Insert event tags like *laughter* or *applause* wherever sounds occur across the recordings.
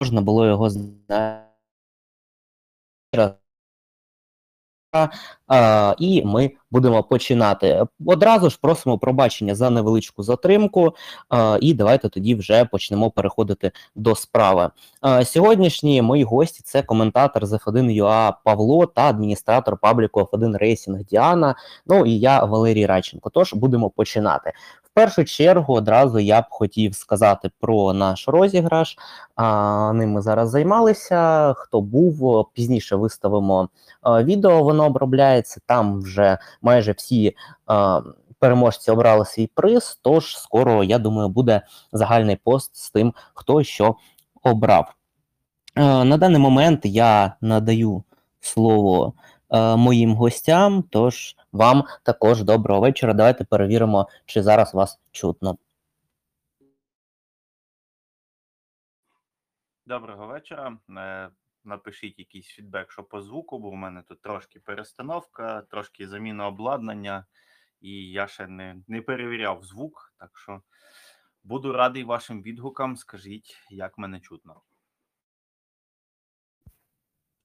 можна було його І ми будемо починати. Одразу ж просимо пробачення за невеличку затримку, і давайте тоді вже почнемо переходити до справи. Сьогоднішні мої гості це коментатор з F1.ua Павло та адміністратор пабліку F1 Racing Діана. Ну і я Валерій Радченко. Тож будемо починати. Першу чергу одразу я б хотів сказати про наш розіграш. А, Ним ми зараз займалися. Хто був пізніше виставимо а, відео, воно обробляється. Там вже майже всі а, переможці обрали свій приз. Тож скоро, я думаю, буде загальний пост з тим, хто що обрав. А, на даний момент я надаю слово а, моїм гостям. Тож вам також доброго вечора. Давайте перевіримо, чи зараз вас чутно. Доброго вечора. Е, Напишіть якийсь фідбек, що по звуку, бо у мене тут трошки перестановка, трошки заміна обладнання, і я ще не, не перевіряв звук. Так що буду радий вашим відгукам. Скажіть, як мене чутно.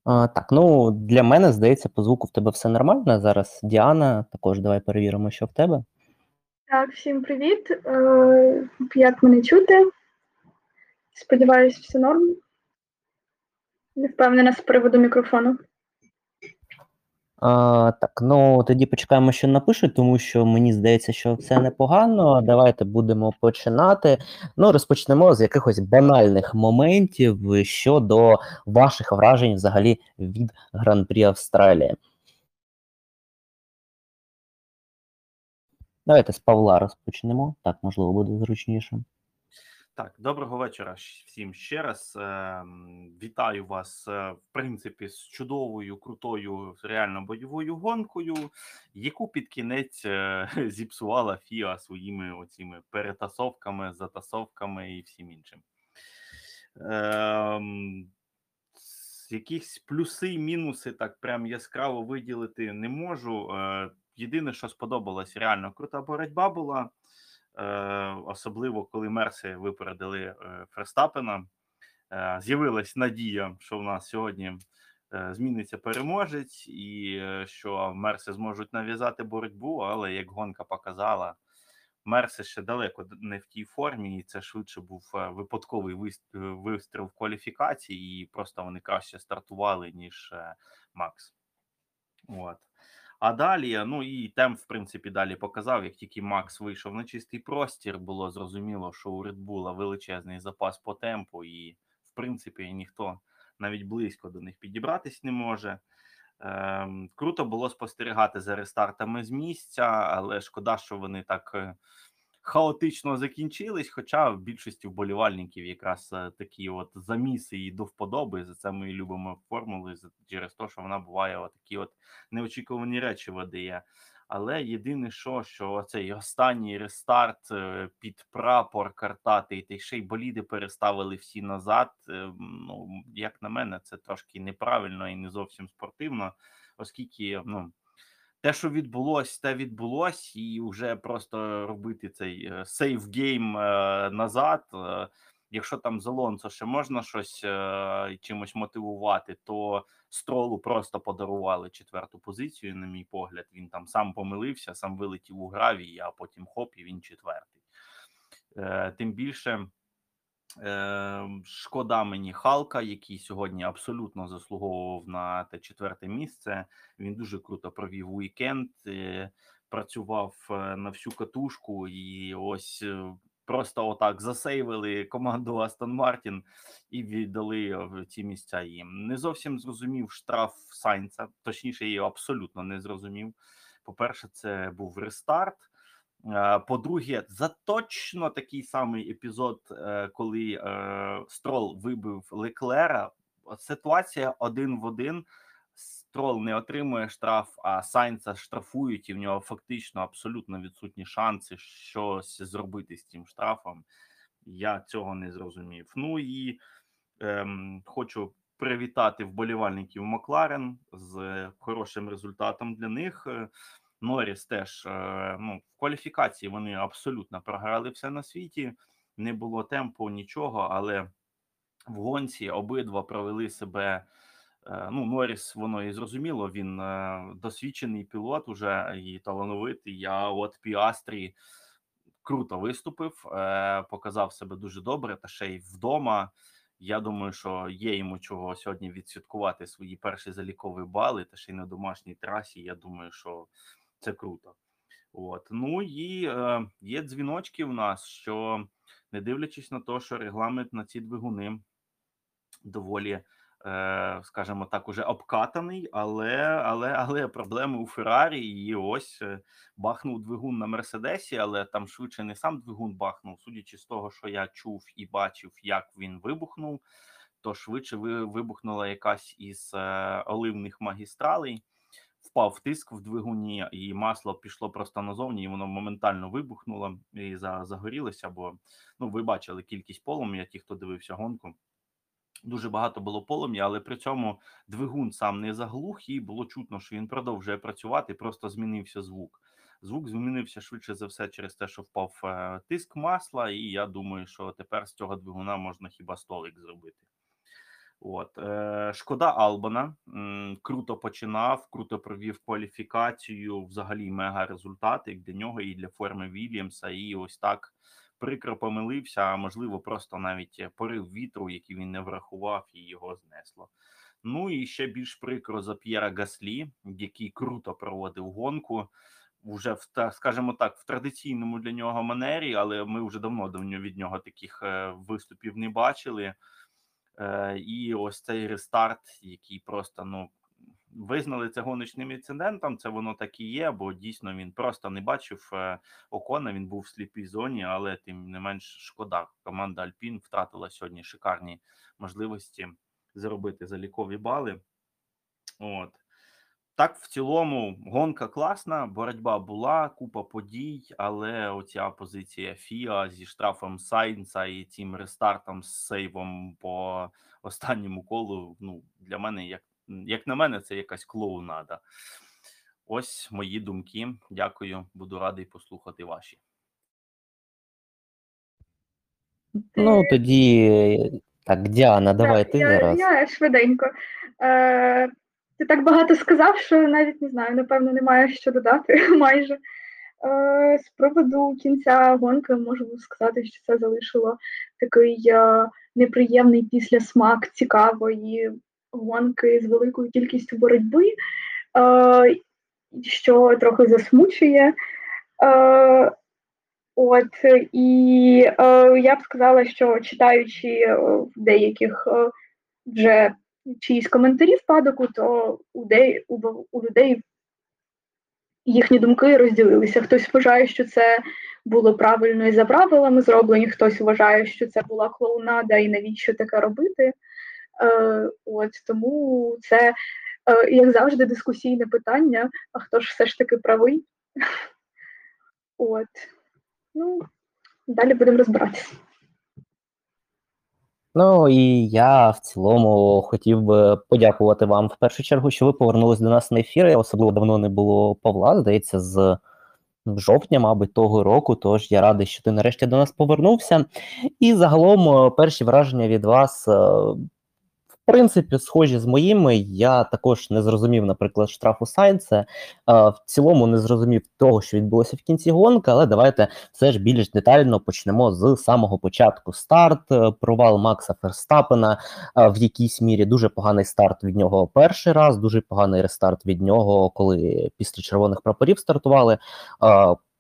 А, так, ну для мене здається, по звуку в тебе все нормально. Зараз Діана, також давай перевіримо, що в тебе. Так, всім привіт. Е, Як мене чути? Сподіваюсь, все норм. Не впевнена з приводу мікрофону. А, так, ну тоді почекаємо, що напишуть, тому що мені здається, що все непогано. Давайте будемо починати. Ну, розпочнемо з якихось банальних моментів щодо ваших вражень взагалі від Гран-прі Австралії. Давайте з Павла розпочнемо. Так, можливо, буде зручніше. Так, доброго вечора всім ще раз. Ем, Вітаю вас, е, в принципі, з чудовою, крутою, реально бойовою гонкою, яку під кінець е, *laughs* зіпсувала Фіа своїми оціми перетасовками, затасовками і всім іншим. Ем, Якісь плюси, мінуси так прям яскраво виділити не можу. Е, Єдине, що сподобалось, реально крута боротьба була. Е, особливо коли Мерси випередили е, Ферстапена. Е, З'явилась надія, що в нас сьогодні зміниться переможець, і що Мерси зможуть нав'язати боротьбу. Але як гонка показала, Мерси ще далеко не в тій формі, і це швидше був випадковий вистріл в кваліфікації, і просто вони краще стартували, ніж Макс. От. А далі, ну і темп, в принципі, далі показав, як тільки Макс вийшов на чистий простір, було зрозуміло, що у Редбула величезний запас по темпу, і, в принципі, ніхто навіть близько до них підібратись не може. Ем, круто було спостерігати за рестартами з місця, але шкода, що вони так е, хаотично закінчились. Хоча в більшості вболівальників якраз е, такі от заміси і до вподоби. За це ми і любимо формули через те, що вона буває отакі от неочікувані речі видає. Але єдине, що що цей останній рестарт е, під прапор картатий, та ще й боліди переставили всі назад. е, Ну як на мене, це трошки неправильно і не зовсім спортивно, оскільки ну. Те, що відбулось, те відбулось, і вже просто робити цей сейф гейм назад. е, Якщо там з ще можна щось е, чимось мотивувати, то стролу просто подарували четверту позицію. На мій погляд, він там сам помилився, сам вилетів у гравій, а потім хоп, і він четвертий. Е, Тим більше. Е, шкода мені Халка, який сьогодні абсолютно заслуговував на те четверте місце. Він дуже круто провів уікенд, е, працював е, на всю катушку, і ось е, просто отак засейвили команду Астон Мартін і віддали ці місця їм. Не зовсім зрозумів штраф Сайнца, точніше, його абсолютно не зрозумів. По-перше, це був рестарт. Е, По-друге, за точно такий самий епізод, е, коли е, Строл вибив Леклера. Ситуація один в один. Строл не отримує штраф, а Сайнца штрафують, і в нього фактично абсолютно відсутні шанси щось зробити з цим штрафом. Я цього не зрозумів. Ну і ем, хочу привітати вболівальників Макларен з хорошим результатом для них. Норріс теж е, ну, в кваліфікації вони абсолютно програли все на світі, не було темпу, нічого, але в гонці обидва провели себе. е, Ну, Норріс, воно і зрозуміло, він е, досвідчений пілот уже і талановитий. А от Піастрі круто виступив, показав себе дуже добре, та ще й вдома. Я думаю, що є йому чого сьогодні відсвяткувати свої перші залікові бали, та ще й на домашній трасі. Я думаю, що це круто. От ну і е, є дзвіночки в нас, що не дивлячись на те, що регламент на ці двигуни доволі, е, скажімо так, уже обкатаний, але але, але проблеми у Феррарі. І ось е, бахнув двигун на Мерседесі, але там швидше не сам двигун бахнув, судячи з того, що я чув і бачив, як він вибухнув, то швидше вибухнула якась із е, оливних магістралей. Впав тиск в двигуні, і масло пішло просто назовні, і воно моментально вибухнуло і за- загорілося. Бо ну ви бачили кількість полум'я, ті, хто дивився гонку. Дуже багато було полум'я, але при цьому двигун сам не заглух, і було чутно, що він продовжує працювати, просто змінився звук. Звук змінився швидше за все через те, що впав е, тиск масла, і я думаю, що тепер з цього двигуна можна хіба столик зробити. От е, шкода Албана круто починав, круто провів кваліфікацію. Взагалі мега результати як для нього і для форми Вільямса. І ось так прикро помилився. А можливо, просто навіть порив вітру, який він не врахував, і його знесло. Ну і ще більш прикро за П'єра Гаслі, який круто проводив гонку. Уже в скажімо так, в традиційному для нього манері, але ми вже давно від нього таких е, виступів не бачили. Е, і ось цей рестарт, який просто ну визнали це гоночним інцидентом. Це воно так і є, бо дійсно він просто не бачив е, окона. Він був в сліпій зоні, але тим не менш шкода. Команда Альпін втратила сьогодні шикарні можливості заробити залікові бали. От. Так, в цілому, гонка класна, боротьба була, купа подій, але оця позиція Фіа зі штрафом Сайнца і цим рестартом з сейвом по останньому колу. Ну, для мене, як, як на мене, це якась клоунада. Ось мої думки. Дякую, буду радий послухати ваші. Ну тоді так, Діана, давай Так, ти я, зараз. Я швиденько. Е, ти так багато сказав, що навіть не знаю, напевно, немає що додати *laughs* майже. Е, з приводу кінця гонки можу сказати, що це залишило такий е, неприємний післясмак цікавої гонки з великою кількістю боротьби, е, що трохи засмучує. Е, От і я б сказала, що читаючи в деяких вже чиїсь коментарі в падоку, то у, де, у, у людей їхні думки розділилися. Хтось вважає, що це було правильно і за правилами зроблені, хтось вважає, що це була клоунада і навіщо таке робити. Е, от тому це, е, як завжди, дискусійне питання. А хто ж все ж таки правий? *laughs* От. Ну, далі будемо розбиратися. Ну і я в цілому хотів би подякувати вам в першу чергу, що ви повернулись до нас на ефір. Я особливо давно не було Павла, здається, з жовтня, мабуть, того року. Тож я радий, що ти нарешті до нас повернувся. І загалом е, перші враження від вас. Е, принципі, схожі з моїми. Я також не зрозумів, наприклад, штрафу Сайнца. Е, В цілому не зрозумів того, що відбулося в кінці гонки, але давайте все ж більш детально почнемо з самого початку. Старт, е, провал Макса Ферстапена е, в якійсь мірі дуже поганий старт від нього перший раз, дуже поганий рестарт від нього, коли після червоних прапорів стартували.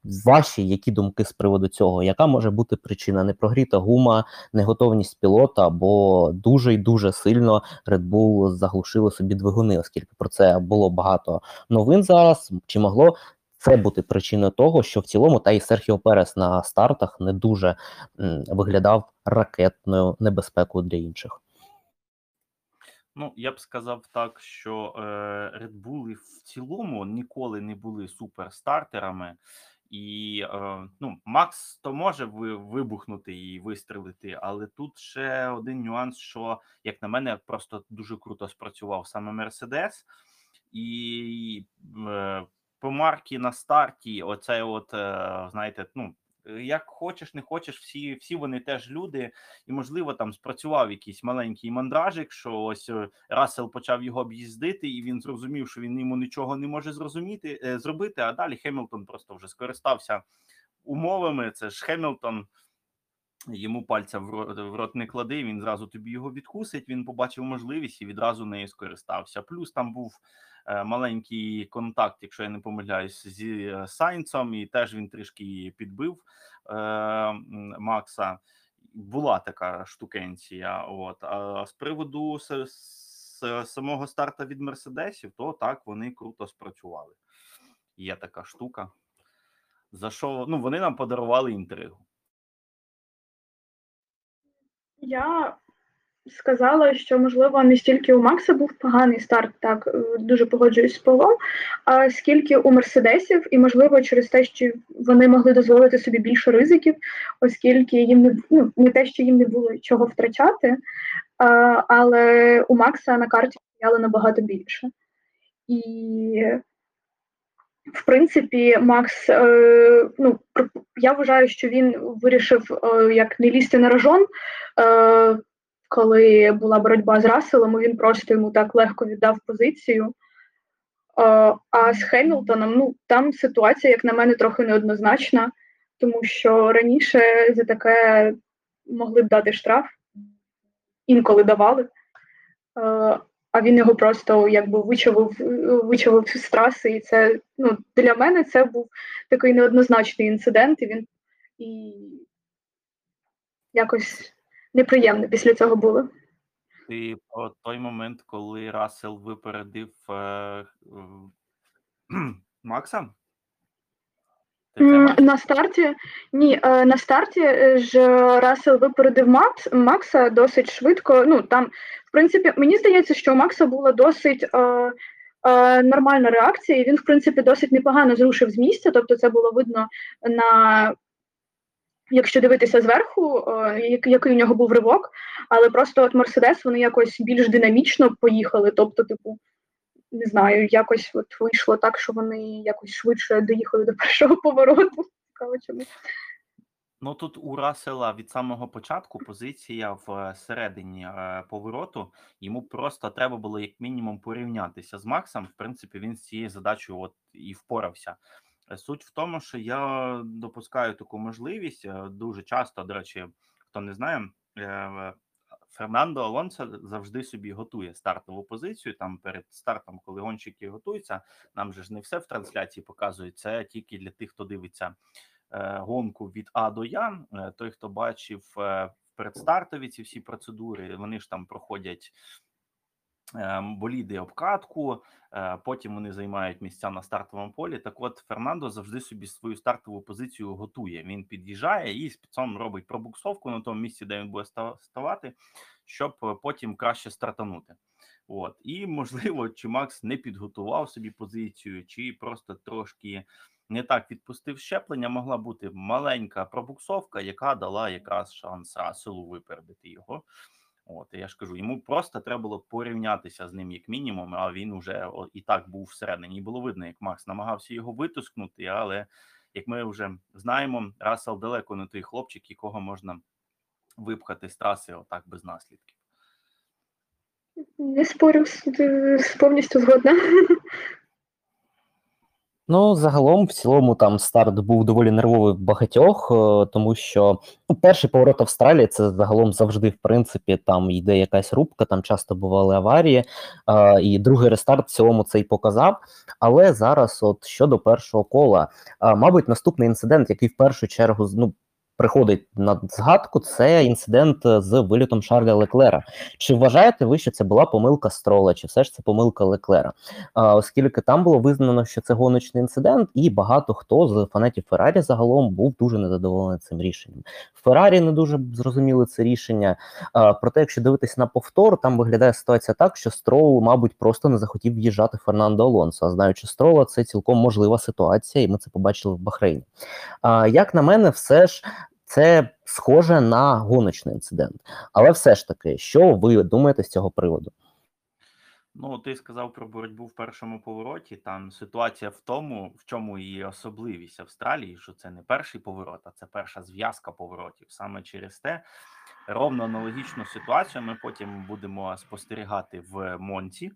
Ваші які думки з приводу цього? Яка може бути причина? Непрогріта гума, неготовність пілота, або дуже й дуже сильно Red Bull заглушили собі двигуни, оскільки про це було багато новин зараз. Чи могло це бути причиною того, що в цілому та й Серхіо Перес на стартах не дуже м, виглядав ракетною небезпекою для інших? Ну, я б сказав так, що е, Red Bull в цілому ніколи не були суперстартерами. І е, ну, Макс то може ви, вибухнути і вистрелити, але тут ще один нюанс, що, як на мене, просто дуже круто спрацював саме Мерседес, і е, по марки на старті, оце, от, е, знаєте, ну, Як хочеш, не хочеш, всі, всі вони теж люди, і можливо там спрацював якийсь маленький мандражик, що ось е, Рассел почав його об'їздити, і він зрозумів, що він йому нічого не може зрозуміти е, зробити. А далі Хемілтон просто вже скористався умовами. Це ж Хемілтон. Йому пальця в рот, не клади, він зразу тобі його відкусить. Він побачив можливість і відразу нею скористався. Плюс там був е, маленький контакт, якщо я не помиляюсь, зі Сайнцом, і теж він трішки підбив е, Макса. Була така штукенція. От а з приводу с, с, самого старта від мерседесів, то так вони круто спрацювали. Є така штука. За що ну вони нам подарували інтригу. Я сказала, що можливо не стільки у Макса був поганий старт, так е, дуже погоджуюсь з Павлом, а скільки у Мерседесів, і можливо через те, що вони могли дозволити собі більше ризиків, оскільки їм не ну, не те, що їм не було чого втрачати, а, але у Макса на карті стояло набагато більше. І в принципі, Макс, е, ну я вважаю, що він вирішив е, як не лізти на рожон, е, коли була боротьба з Расселом, він просто йому так легко віддав позицію. Е, а з Хемілтоном, ну там ситуація, як на мене, трохи неоднозначна, тому що раніше за таке могли б дати штраф, інколи давали. А він його просто якби вичавив, вичавив з траси, і це ну, для мене це був такий неоднозначний інцидент, і він і якось неприємно після цього було. Ти про той момент, коли Рассел випередив е, е, *clears throat* Макса? На старті ні, е, на старті е, ж Рассел випередив Макс, Макса досить швидко. Ну там, в принципі, мені здається, що у Макса була досить е, е, нормальна реакція, і він, в принципі, досить непогано зрушив з місця. Тобто, це було видно на. Якщо дивитися зверху, е, який у нього був ривок, але просто от Мерседес вони якось більш динамічно поїхали. Тобто, типу, не знаю, якось от вийшло так, що вони якось швидше доїхали до першого повороту. Цікаво чому. Ну тут у Рассела від самого початку позиція в е, середині е, повороту. Йому просто треба було як мінімум порівнятися з Максом. В принципі, він з цією задачею от і впорався. Е, Суть в тому, що я допускаю таку можливість дуже часто. До речі, хто не знає, Фернандо Алонсо завжди собі готує стартову позицію. Там перед стартом, коли гонщики готуються, нам же ж не все в трансляції показують. Це тільки для тих, хто дивиться е, гонку від А до Я. Е, Той, хто бачив е, предстартові ці всі процедури, вони ж там проходять боліди обкатку, е, потім вони займають місця на стартовому полі. Так от Фернандо завжди собі свою стартову позицію готує. Він під'їжджає і спецом робить пробуксовку на тому місці, де він буде ставати, щоб е, потім краще стартанути. От і *laughs* можливо, чи Макс не підготував собі позицію, чи просто трошки не так відпустив щеплення, могла бути маленька пробуксовка, яка дала якраз шанс Расселу випередити його. От я ж кажу, йому просто треба було порівнятися з ним як мінімум, а він уже і так був всередині. І було видно, як Макс намагався його витискнути, але як ми вже знаємо, Рассел далеко не той хлопчик, якого можна випхати з траси отак без наслідків. Не спорю, з- повністю згодна. Ну, загалом, в цілому, там старт був доволі нервовий в багатьох, е, тому що ну, перший поворот Австралії це загалом завжди, в принципі, там йде якась рубка, там часто бували аварії. е, І другий рестарт в цілому це й показав. Але зараз, от щодо першого кола, е, мабуть, наступний інцидент, який в першу чергу ну, приходить на згадку, це інцидент е, з вилітом Шарля Леклера. Чи вважаєте ви, що це була помилка Строла, чи все ж це помилка Леклера? А, оскільки там було визнано, що це гоночний інцидент, і багато хто з фанатів Феррарі загалом був дуже незадоволений цим рішенням. Феррарі не дуже зрозуміли це рішення. А, проте, якщо дивитися на повтор, там виглядає ситуація так, що Строл, мабуть, просто не захотів в'їжджати Фернандо Алонсо. А знаючи Строла, це цілком можлива ситуація, і ми це побачили в Бахрейні. А, як на мене, все ж. Це схоже на гоночний інцидент, але все ж таки, що ви думаєте з цього приводу? Ну, ти сказав про боротьбу в першому повороті. Там ситуація в тому, в чому її особливість Австралії, що це не перший поворот, а це перша зв'язка поворотів. Саме через те, ровно аналогічну ситуацію ми потім будемо спостерігати в Монці.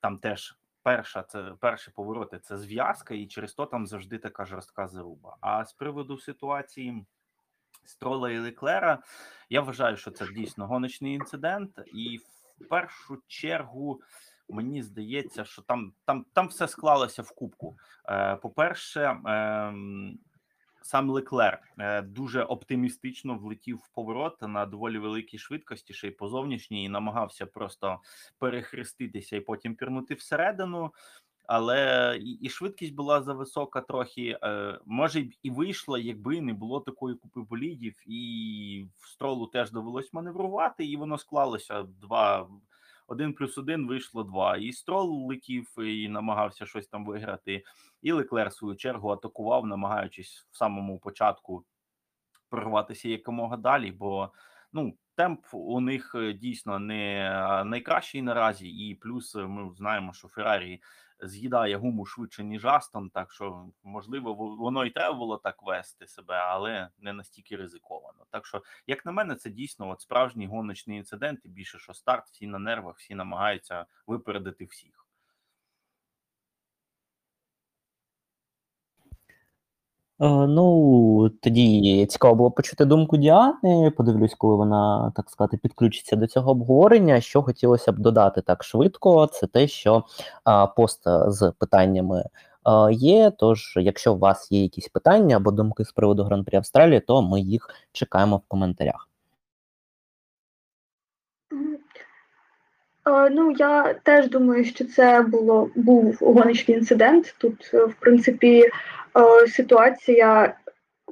Там теж перша це перші повороти це зв'язка, і через то там завжди така жорстка заруба. А з приводу ситуації Строла і Леклера, я вважаю, що це дійсно гоночний інцидент, і в першу чергу. Мені здається, що там там, там все склалося в кубку. Е, По-перше, е, сам Леклер е, дуже оптимістично влетів в поворот на доволі великій швидкості, ще й по зовнішній, і намагався просто перехреститися і потім пірнути всередину. Але і, і швидкість була зависока трохи. Е, може і вийшла, якби не було такої купи болідів, і в стролу теж довелось маневрувати, і воно склалося два. Один плюс один вийшло два. І строл летів і намагався щось там виграти. І Леклер, в свою чергу, атакував, намагаючись в самому початку прорватися якомога далі. Бо ну темп у них е, дійсно не найкращий наразі, і плюс е, ми знаємо, що Феррарі з'їдає гуму швидше ніж Астон. Так що можливо воно і треба було так вести себе, але не настільки ризиковано. Так що, як на мене, це дійсно от справжній гоночний інцидент. І більше що старт, всі на нервах, всі намагаються випередити всіх. Ну, тоді цікаво було почути думку Діани. Подивлюсь, коли вона, так сказати, підключиться до цього обговорення. Що хотілося б додати так швидко, це те, що а, пост з питаннями а, є. Тож, якщо у вас є якісь питання або думки з приводу Гран-прі Австралії, то ми їх чекаємо в коментарях. Е, Ну, я теж думаю, що це було був гоночний інцидент. Тут, е, в принципі, е, ситуація,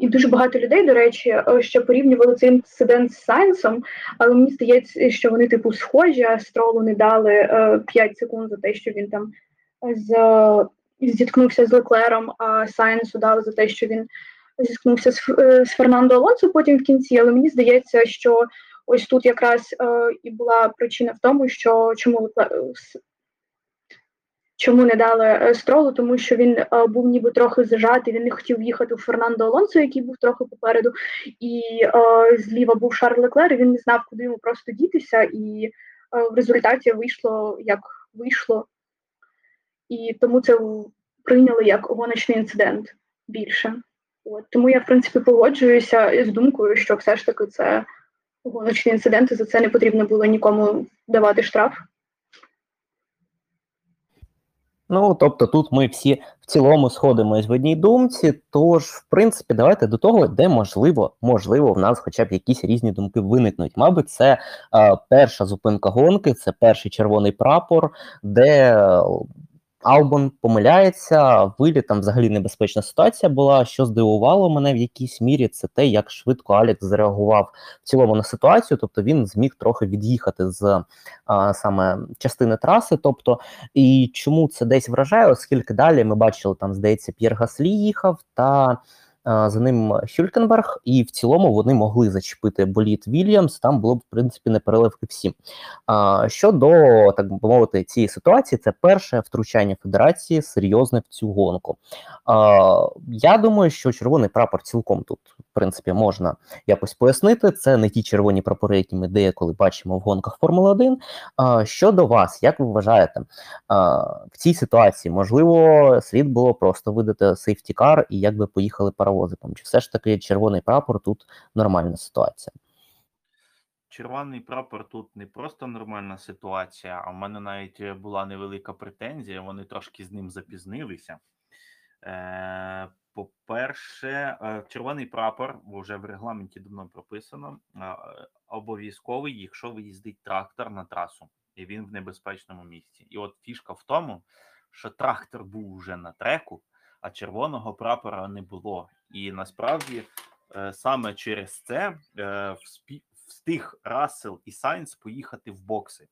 і дуже багато людей, до речі, е, ще порівнювали цей інцидент з Сайнсом, але мені здається, що вони типу схожі, а стролу не дали е, 5 секунд за те, що він там з, зіткнувся з Леклером, а Сайнсу дали за те, що він зіткнувся з, е, з Фернандо Алонсо потім в кінці. Але мені здається, що ось тут якраз е, і була причина в тому, що чому е, чому не дали е, стролу, тому що він е, був ніби трохи зажатий, він не хотів їхати у Фернандо Алонсо, який був трохи попереду, і е, зліва був Шарль Леклер, і він не знав, куди йому просто дітися, і е, в результаті вийшло як вийшло. І тому це прийняли як гоночний інцидент більше. От, тому я, в принципі, погоджуюся з думкою, що все ж таки це гоночний інцидент, і за це не потрібно було нікому давати штраф. Ну, тобто тут ми всі в цілому сходимось в одній думці. Тож, в принципі, давайте до того, де можливо, можливо, в нас хоча б якісь різні думки виникнуть. Мабуть, це е, перша зупинка гонки, це перший червоний прапор, де е, Албон помиляється, виліт там взагалі небезпечна ситуація була. Що здивувало мене в якійсь мірі, це те, як швидко Алекс зреагував в цілому на ситуацію. Тобто він зміг трохи від'їхати з а, саме частини траси. Тобто, і чому це десь вражає, оскільки далі ми бачили, там, здається, П'єр Гаслі їхав та. А, За ним Хюлькенберг, і в цілому вони могли зачепити боліт Вільямс. Там було б в принципі непереливки всім. Щодо так би мовити цієї ситуації, це перше втручання федерації серйозне в цю гонку. Я думаю, що червоний прапор цілком тут принципі можна якось пояснити. Це не ті червоні прапори, які ми деяколи бачимо в гонках Формули 1. А, щодо вас, як ви вважаєте, а, в цій ситуації можливо слід було просто видати сейфтікар і якби поїхали паровозиком? Чи все ж таки червоний прапор тут нормальна ситуація? Червоний прапор тут не просто нормальна ситуація, а в мене навіть була невелика претензія. Вони трошки з ним запізнилися. Е, по-перше, е, червоний прапор вже в регламенті давно прописано. е, Обов'язковий, якщо виїздить трактор на трасу, і він в небезпечному місці. І от фішка в тому, що трактор був вже на треку, а червоного прапора не було. І насправді е, саме через це встиг Рассел і Сайнс поїхати в бокси в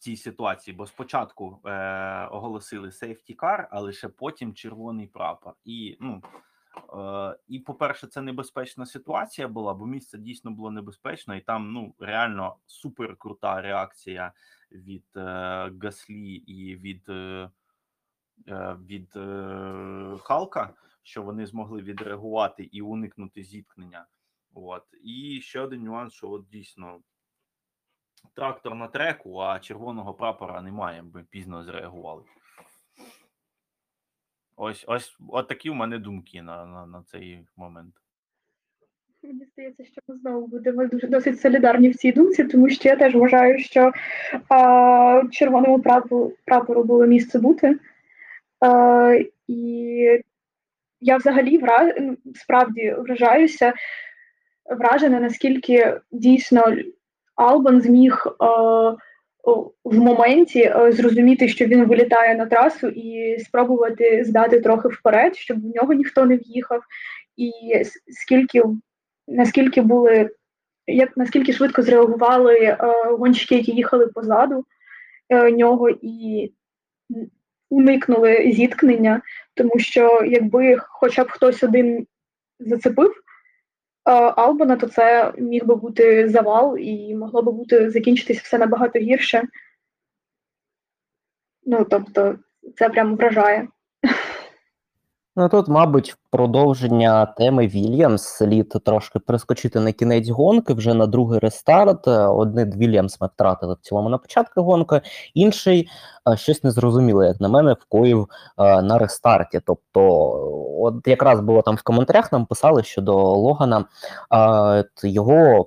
цій ситуації, бо спочатку е, оголосили safety car, а лише потім червоний прапор. І ну, Е, І, по-перше, це небезпечна ситуація була, бо місце дійсно було небезпечно, і там ну реально супер крута реакція від е, Гаслі і від, е, е, від е, Халка, що вони змогли відреагувати і уникнути зіткнення. От. І ще один нюанс, що от дійсно трактор на треку, а червоного прапора немає, бо пізно зреагували. Ось, ось от такі у мене думки на, на, на цей момент. Мені здається, що ми знову будемо дуже досить солідарні в цій думці, тому що я теж вважаю, що а, червоному прапору, прапору було місце бути. А, і я взагалі вра... справді вражаюся, вражена, наскільки дійсно Албан зміг а, в моменті а, зрозуміти, що він вилітає на трасу, і спробувати здати трохи вперед, щоб в нього ніхто не в'їхав. І скільки наскільки були, як наскільки швидко зреагували е, гонщики, які їхали позаду е, нього, і уникнули зіткнення, тому що якби хоча б хтось один зацепив е, Албана, то це міг би бути завал, і могло би бути закінчитися все набагато гірше. Ну, тобто, це прямо вражає. Ну тут, мабуть, в продовження теми Вільямс слід трошки перескочити на кінець гонки вже на другий рестарт. Е, Один Вільямс ми втратили в цілому на початку гонки, інший е, щось незрозуміле, як на мене, вкоїв е, на рестарті. Тобто, от якраз було там в коментарях, нам писали щодо Логана е, його.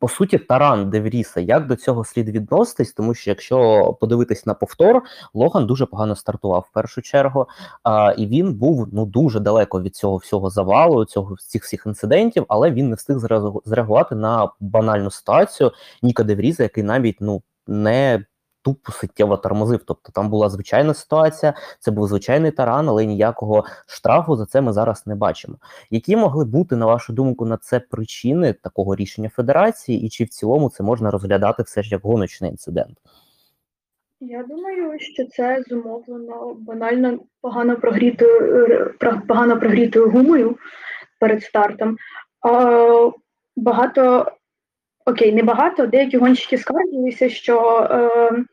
По суті, таран Девріса, як до цього слід відноситись, тому що якщо подивитись на повтор, Логан дуже погано стартував в першу чергу. А, і він був ну дуже далеко від цього всього завалу, цього цих всіх інцидентів, але він не встиг зреагу- зреагувати на банальну ситуацію Ніка Девріза, який навіть ну не тупо суттєво тормозив. Тобто там була звичайна ситуація, це був звичайний таран, але ніякого штрафу за це ми зараз не бачимо. Які могли бути, на вашу думку, на це причини такого рішення федерації, і чи в цілому це можна розглядати все ж як гоночний інцидент? Я думаю, що це зумовлено банально погано прогрітою погано прогрітою гумою перед стартом. Багато окей, не багато. Деякі гонщики скаржилися, що е,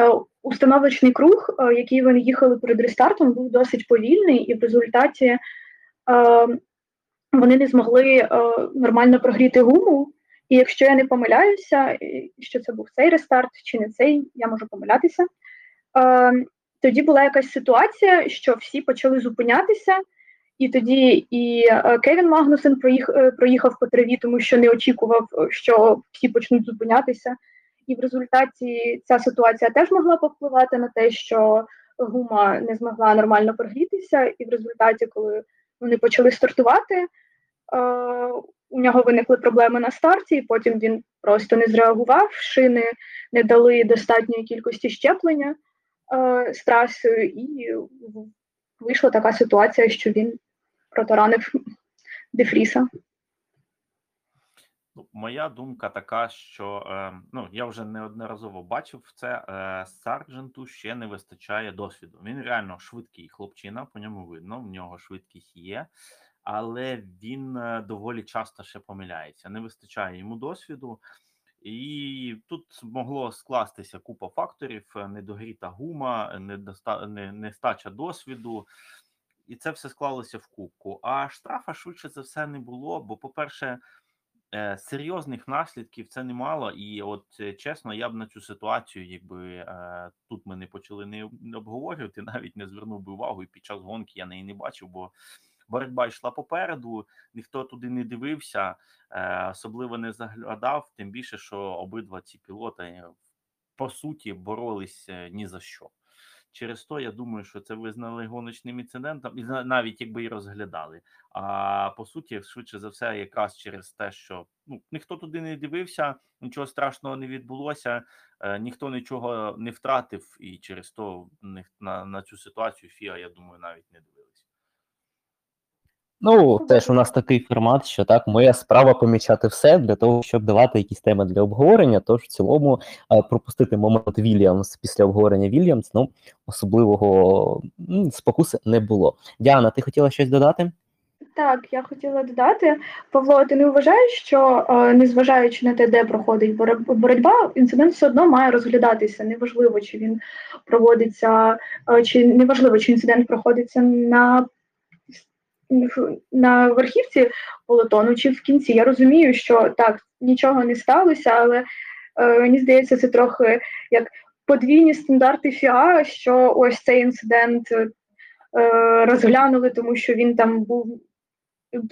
е, установочний круг, е, який вони їхали перед рестартом, був досить повільний, і в результаті е, вони не змогли е, нормально прогріти гуму. І якщо я не помиляюся, що це був цей рестарт чи не цей, я можу помилятися. Е, тоді була якась ситуація, що всі почали зупинятися, і тоді і е, Кевін Магнусен е, проїхав по траві, тому що не очікував, е, що всі почнуть зупинятися. І в результаті ця ситуація теж могла повпливати на те, що гума не змогла нормально прогрітися, і в результаті, коли вони почали стартувати, у нього виникли проблеми на старті, і потім він просто не зреагував, шини не дали достатньої кількості щеплення з трасою, і вийшла така ситуація, що він протаранив Дефріса. Ну, моя думка така, що е, ну я вже неодноразово бачив це. Е, Сардженту ще не вистачає досвіду. Він реально швидкий хлопчина, по ньому видно. В нього швидкість є, але він е, доволі часто ще помиляється. Не вистачає йому досвіду. І тут могло скластися купа факторів: недогріта гума, недоста... нестача досвіду, і це все склалося в кубку. А штрафа швидше за все не було. Бо, по-перше, е, серйозних наслідків це немало. І от е, чесно, я б на цю ситуацію, якби е, тут ми не почали не обговорювати, *laughs* навіть не звернув би увагу, і під час гонки я неї не бачив, бо боротьба йшла попереду, ніхто туди не дивився, особливо не заглядав, тим більше, що обидва ці пілоти по суті боролись ні за що. Через то я думаю, що це визнали гоночним інцидентом, і на- навіть якби і розглядали. А по суті, швидше за все, якраз через те, що ну ніхто туди не дивився, нічого страшного не відбулося, е, ніхто нічого не втратив, і через то на, на цю ситуацію ФІА, я думаю, навіть не дивились. Ну, теж у нас такий формат, що так, моя справа помічати все для того, щоб давати якісь теми для обговорення. Тож в цілому е, пропустити момент Вільямс після обговорення Вільямс, ну особливого спокуси не було. Діана, ти хотіла щось додати? Так, я хотіла додати, Павло, ти не вважаєш, що е, незважаючи на те, де проходить боротьба, інцидент все одно має розглядатися. Неважливо, чи він проводиться, е, чи неважливо, чи інцидент проходиться на, на верхівці полотону чи в кінці. Я розумію, що так, нічого не сталося, але е, мені здається, це трохи як подвійні стандарти ФІА, що ось цей інцидент. е, Розглянули, тому що він там був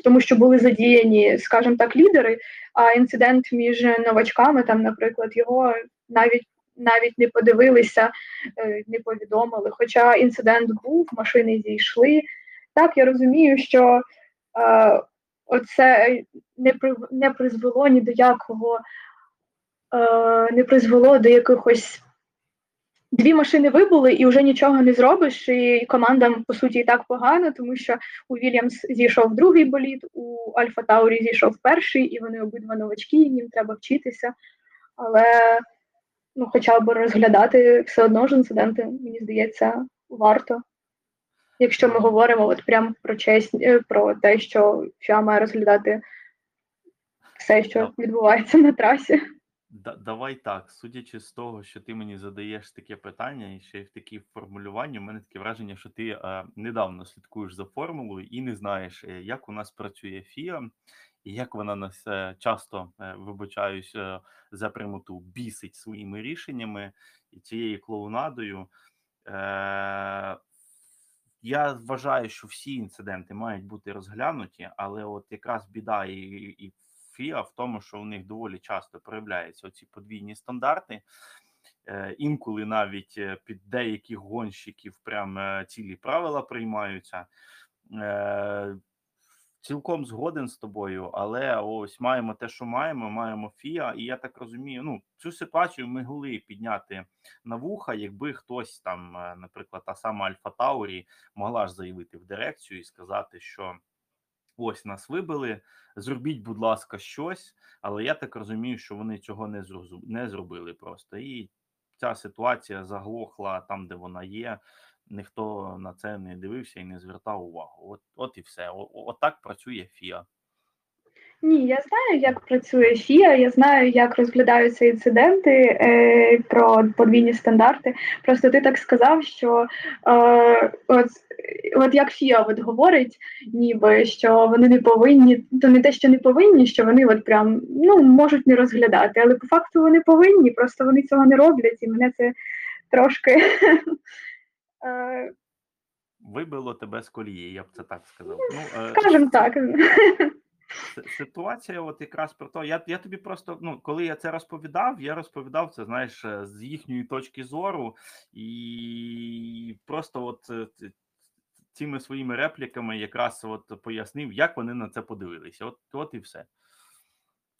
тому що були задіяні, скажімо так, лідери. А інцидент між новачками, там, наприклад, його навіть навіть не подивилися, е, не повідомили. Хоча інцидент був, машини зійшли. Так, я розумію, що е, оце не при, не призвело ні до якого, е, не призвело до якихось. Дві машини вибули, і вже нічого не зробиш. І командам по суті і так погано, тому що у Вільямс зійшов другий боліт, у Альфа Таурі зійшов перший, і вони обидва новачки, і їм треба вчитися. Але ну, хоча б розглядати все одно ж інциденти, мені здається, варто. Якщо ми говоримо от прямо про честь, е, про те, що ФІА має розглядати все, що відбувається на трасі. Да, давай так, судячи з того, що ти мені задаєш таке питання, і ще й в такі формулювання, у мене таке враження, що ти е, недавно слідкуєш за формулою і не знаєш, е, як у нас працює ФІА, і як вона нас е, часто е, вибачаюсь е, за прямоту бісить своїми рішеннями і цією клоунадою. Я вважаю, що всі інциденти мають бути розглянуті, але от якраз біда і, і ФІА в тому, що у них доволі часто проявляються оці подвійні стандарти. Е, Інколи навіть е, під деяких гонщиків прям е, цілі правила приймаються. Цілком згоден з тобою, але ось маємо те, що маємо. Маємо ФІА, і я так розумію. Ну цю ситуацію ми могли підняти на вуха, якби хтось там, е, наприклад, та сама Альфа Таурі могла ж заявити в дирекцію і сказати, що ось нас вибили. Зробіть, будь ласка, щось, але я так розумію, що вони цього не не зробили просто. І ця ситуація заглохла там, де вона є. Ніхто на це не дивився і не звертав увагу. От, от і все. О, от працює ФІА. Ні, я знаю, як працює ФІА, я знаю, як розглядаються інциденти е, про подвійні стандарти. Просто ти так сказав, що е, от, от як ФІА от говорить, ніби що вони не повинні, то не те, що не повинні, що вони от прям ну можуть не розглядати, але по факту вони повинні, просто вони цього не роблять, і мене це трошки. *laughs* е, Вибило тебе з колії, я б це так сказав. Ну, е, Скажем так. Ситуація, от якраз про те, я, я тобі просто, ну, коли я це розповідав, я розповідав це, знаєш, е, з їхньої точки зору, і просто от е, цими своїми репліками якраз от пояснив, як вони на це подивилися. От, от і все.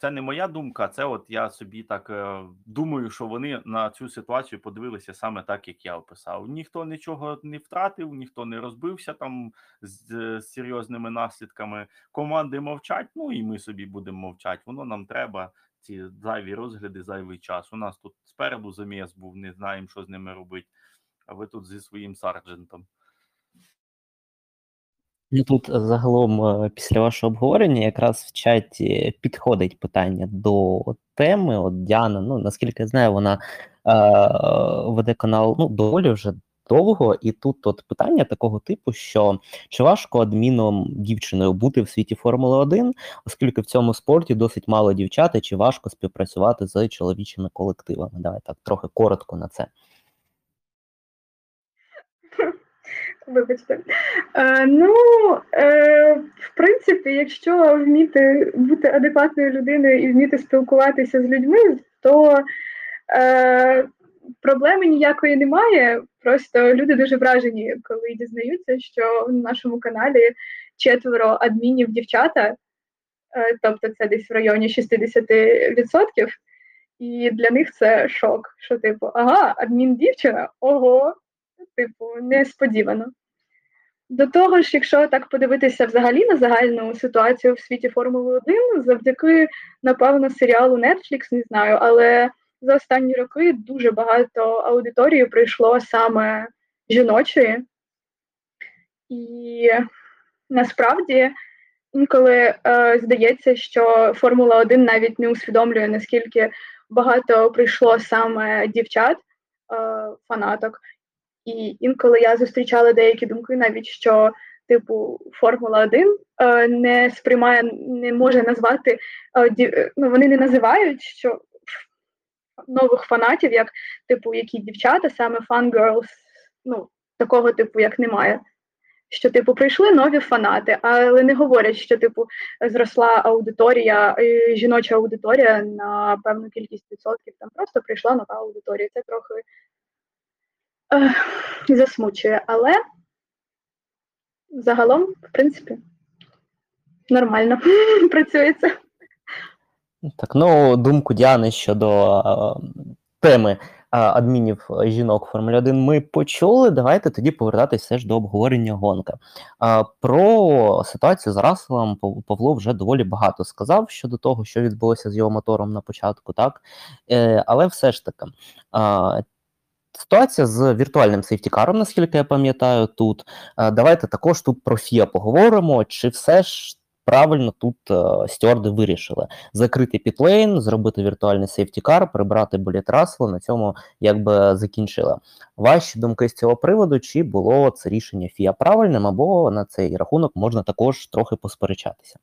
Це не моя думка, це от я собі так е, думаю, що вони на цю ситуацію подивилися саме так, як я описав. Ніхто нічого не втратив, ніхто не розбився там з, з серйозними наслідками. Команди мовчать, ну і ми собі будемо мовчати. Воно нам треба. Ці зайві розгляди, зайвий час. У нас тут спереду заміс був, не знаємо, що з ними робити. А ви тут зі своїм сарджентом. Ну тут е, загалом е, після вашого обговорення якраз в чаті підходить питання до теми. От Діана, ну наскільки я знаю, вона е, веде канал ну доволі вже довго, і тут от питання такого типу, що чи важко адміном дівчиною бути в світі Формули 1, оскільки в цьому спорті досить мало дівчат, і чи важко співпрацювати з чоловічими колективами? Давай так трохи коротко на це. Вибачте. Е, ну, е, в принципі, якщо вміти бути адекватною людиною і вміти спілкуватися з людьми, то е, проблеми ніякої немає. Просто люди дуже вражені, коли дізнаються, що в нашому каналі четверо адмінів дівчата, е, тобто це десь в районі 60%. І для них це шок. Що, типу, ага, адмін дівчина, ого, типу, несподівано. До того ж, якщо так подивитися взагалі на загальну ситуацію в світі Формули 1, завдяки, напевно, серіалу Netflix, не знаю, але за останні роки дуже багато аудиторії прийшло саме жіночої. І насправді Інколи е, здається, що Формула 1 навіть не усвідомлює, наскільки багато прийшло саме дівчат, е, фанаток. І інколи я зустрічала деякі думки, навіть що, типу, Формула 1 е, не сприймає, не може назвати, е, е, ну, вони не називають що нових фанатів, як, типу, які дівчата, саме fangirls, ну, такого типу, як немає. Що, типу, прийшли нові фанати, але не говорять, що, типу, зросла аудиторія, жіноча аудиторія на певну кількість відсотків. Там просто прийшла нова аудиторія. Це трохи засмучує. Але загалом, в принципі, нормально *laughs* працюється. Так, ну, думку Діани щодо е, теми е, адмінів жінок Формулі 1 ми почули. Давайте тоді повертатись все ж до обговорення гонка. Е, про ситуацію з Расселом Павло вже доволі багато сказав щодо того, що відбулося з його мотором на початку, так? Але все ж таки. Ситуація з віртуальним сейфтікаром, наскільки я пам'ятаю, тут. Е, Давайте також тут про FIA поговоримо. Чи все ж правильно тут е, стюарди вирішили закрити підлейн, зробити віртуальний сейфтікар, прибрати боліт Рассела, на цьому якби закінчили. Ваші думки з цього приводу, чи було це рішення FIA правильним, або на цей рахунок можна також трохи посперечатися?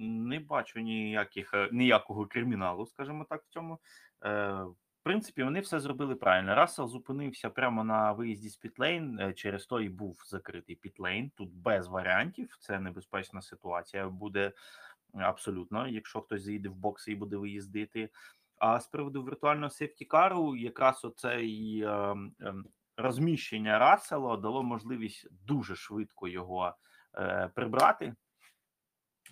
Не бачу ніяких, е, ніякого криміналу, скажімо так, в цьому. Принципі, вони все зробили правильно. Рассел зупинився прямо на виїзді з Пітлейн, через то і був закритий Пітлейн. Тут без варіантів. Це небезпечна ситуація буде абсолютно, якщо хтось заїде в бокси і буде виїздити. А з приводу віртуального сефтікару, якраз оце і е, е, розміщення Рассела дало можливість дуже швидко його е, прибрати.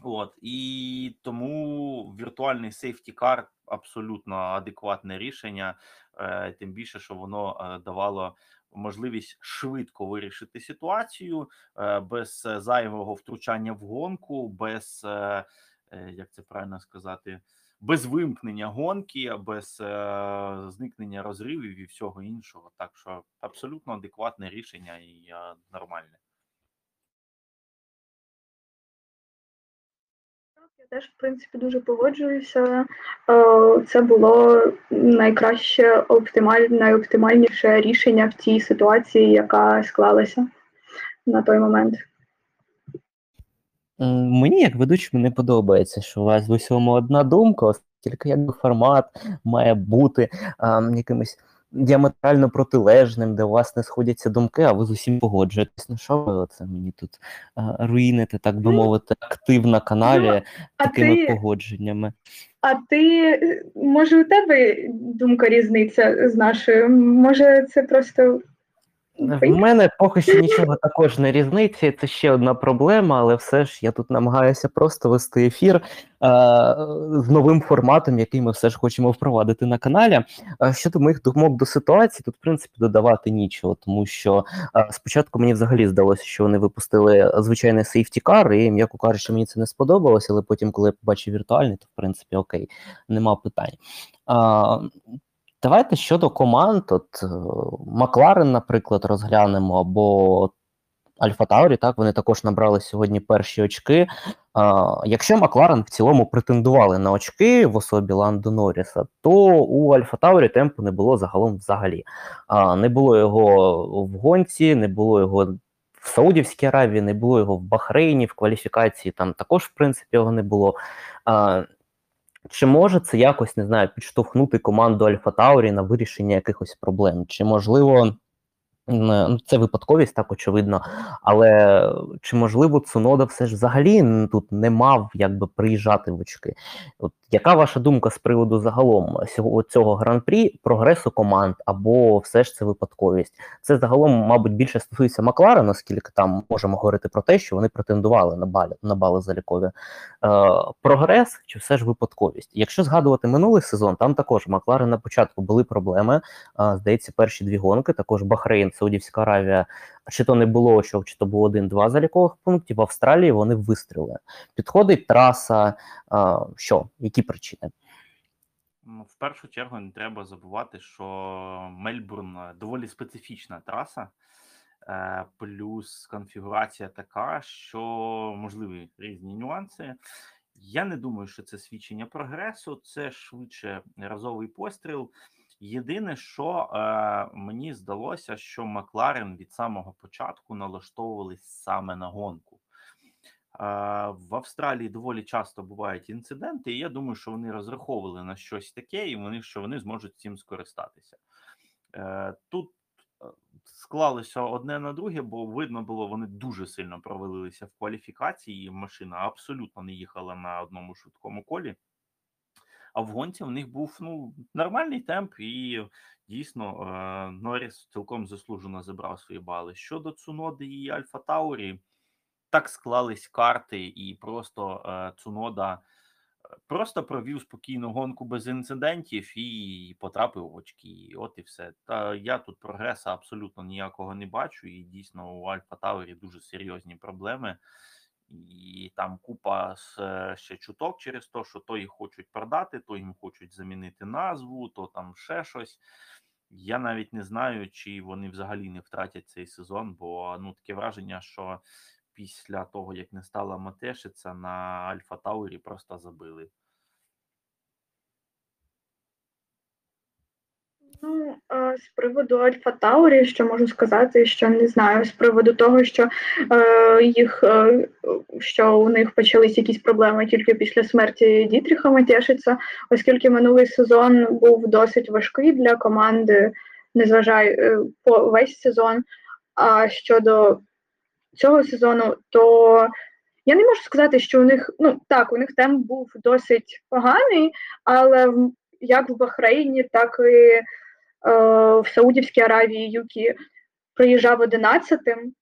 От і тому віртуальний сейфті кар абсолютно адекватне рішення, е, тим більше, що воно е, давало можливість швидко вирішити ситуацію е, без зайвого втручання в гонку, без як це правильно сказати, без вимкнення гонки, без зникнення розривів і всього іншого. Так що абсолютно адекватне рішення і нормальне. Теж, в принципі, дуже погоджуюся. Е, Це було найкраще оптималь... найоптимальніше рішення в тій ситуації, яка склалася на той момент. Мені, як ведучому, не подобається, що у вас в усьому одна думка, оскільки якби формат має бути ам, якимось діаметрально протилежним, де у вас не сходяться думки, а ви з усім погоджуєтесь. Ну що ви оце мені тут а, руїните, так би Ну, мовити, актив на каналі ну, такими ти- погодженнями. А ти, може, у тебе думка різниця з нашою? Може, це просто В мене поки що нічого також не різниці. Це ще одна проблема, але все ж я тут намагаюся просто вести ефір е, з новим форматом, який ми все ж хочемо впровадити на каналі. Е, щодо моїх думок до ситуації, тут в принципі додавати нічого, тому що е, спочатку мені взагалі здалося, що вони випустили звичайний сейфті кар, і м'яко кажучи, мені це не сподобалося, але потім, коли я побачив віртуальний, то в принципі окей, нема питань. Е, Давайте щодо команд, от е, Макларен, наприклад, розглянемо, або Альфа Таурі, так, вони також набрали сьогодні перші очки. А, якщо Макларен в цілому претендували на очки в особі Ландо Норріса, то у Альфа Таурі темпу не було загалом взагалі. А, не було його в гонці, не було його в Саудівській Аравії, не було його в Бахрейні, в кваліфікації там також, в принципі, його не було. А, чи може це якось не знаю підштовхнути команду Альфа Таурі на вирішення якихось проблем? Чи можливо ну, це випадковість, так очевидно, але чи можливо Цунода все ж взагалі тут не мав якби приїжджати в очки? От яка ваша думка з приводу загалом цього, гран-прі, прогресу команд, або все ж це випадковість? Це загалом, мабуть, більше стосується Макларена, оскільки там можемо говорити про те, що вони претендували на бали на бали залікові. Е, прогрес чи все ж випадковість? Якщо згадувати минулий сезон, там також в Макларен на початку були проблеми. Е, здається, перші дві гонки, також Бахрейн, Саудівська Аравія, чи то не було очок, чи то було один-два залікових пунктів. В Австралії вони вистріли. Підходить траса. е, що? Які причини? В першу чергу не треба забувати, що Мельбурн е, доволі специфічна траса. Е, плюс конфігурація така, що можливі різні нюанси. Я не думаю, що це свідчення прогресу, це швидше разовий постріл. Єдине, що е, мені здалося, що Макларен від самого початку налаштовувались саме на гонку. Е, в Австралії доволі часто бувають інциденти, і я думаю, що вони розраховували на щось таке, і вони що вони зможуть цим скористатися. Е, тут е, склалося одне на друге, бо видно було, вони дуже сильно провалилися в кваліфікації. і Машина абсолютно не їхала на одному швидкому колі. А в них був ну нормальний темп, і дійсно е, Норріс цілком заслужено забрав свої бали. Щодо Цуноди і Альфа Таурі, так склались карти, і просто е, Цунода е, просто провів спокійну гонку без інцидентів і потрапив в очки. От і все. Та я тут прогресу абсолютно ніякого не бачу. І дійсно у Альфа Таурі дуже серйозні проблеми. І там купа е, ще чуток через те, що то їх хочуть продати, то їм хочуть замінити назву, то там ще щось. Я навіть не знаю, чи вони взагалі не втратять цей сезон, бо ну таке враження, що після того, як не стала Матешиця, на Альфа Таурі просто забили. Ну, з приводу Альфа Таурі, що можу сказати, що не знаю, з приводу того, що е, їх е, що у них почались якісь проблеми тільки після смерті Дітріха Матєшиця, оскільки минулий сезон був досить важкий для команди, незважаю е, по весь сезон. А щодо цього сезону, то я не можу сказати, що у них ну так, у них темп був досить поганий, але як в Бахрейні, так і в Саудівській Аравії Юкі приїжджав одинадцятим,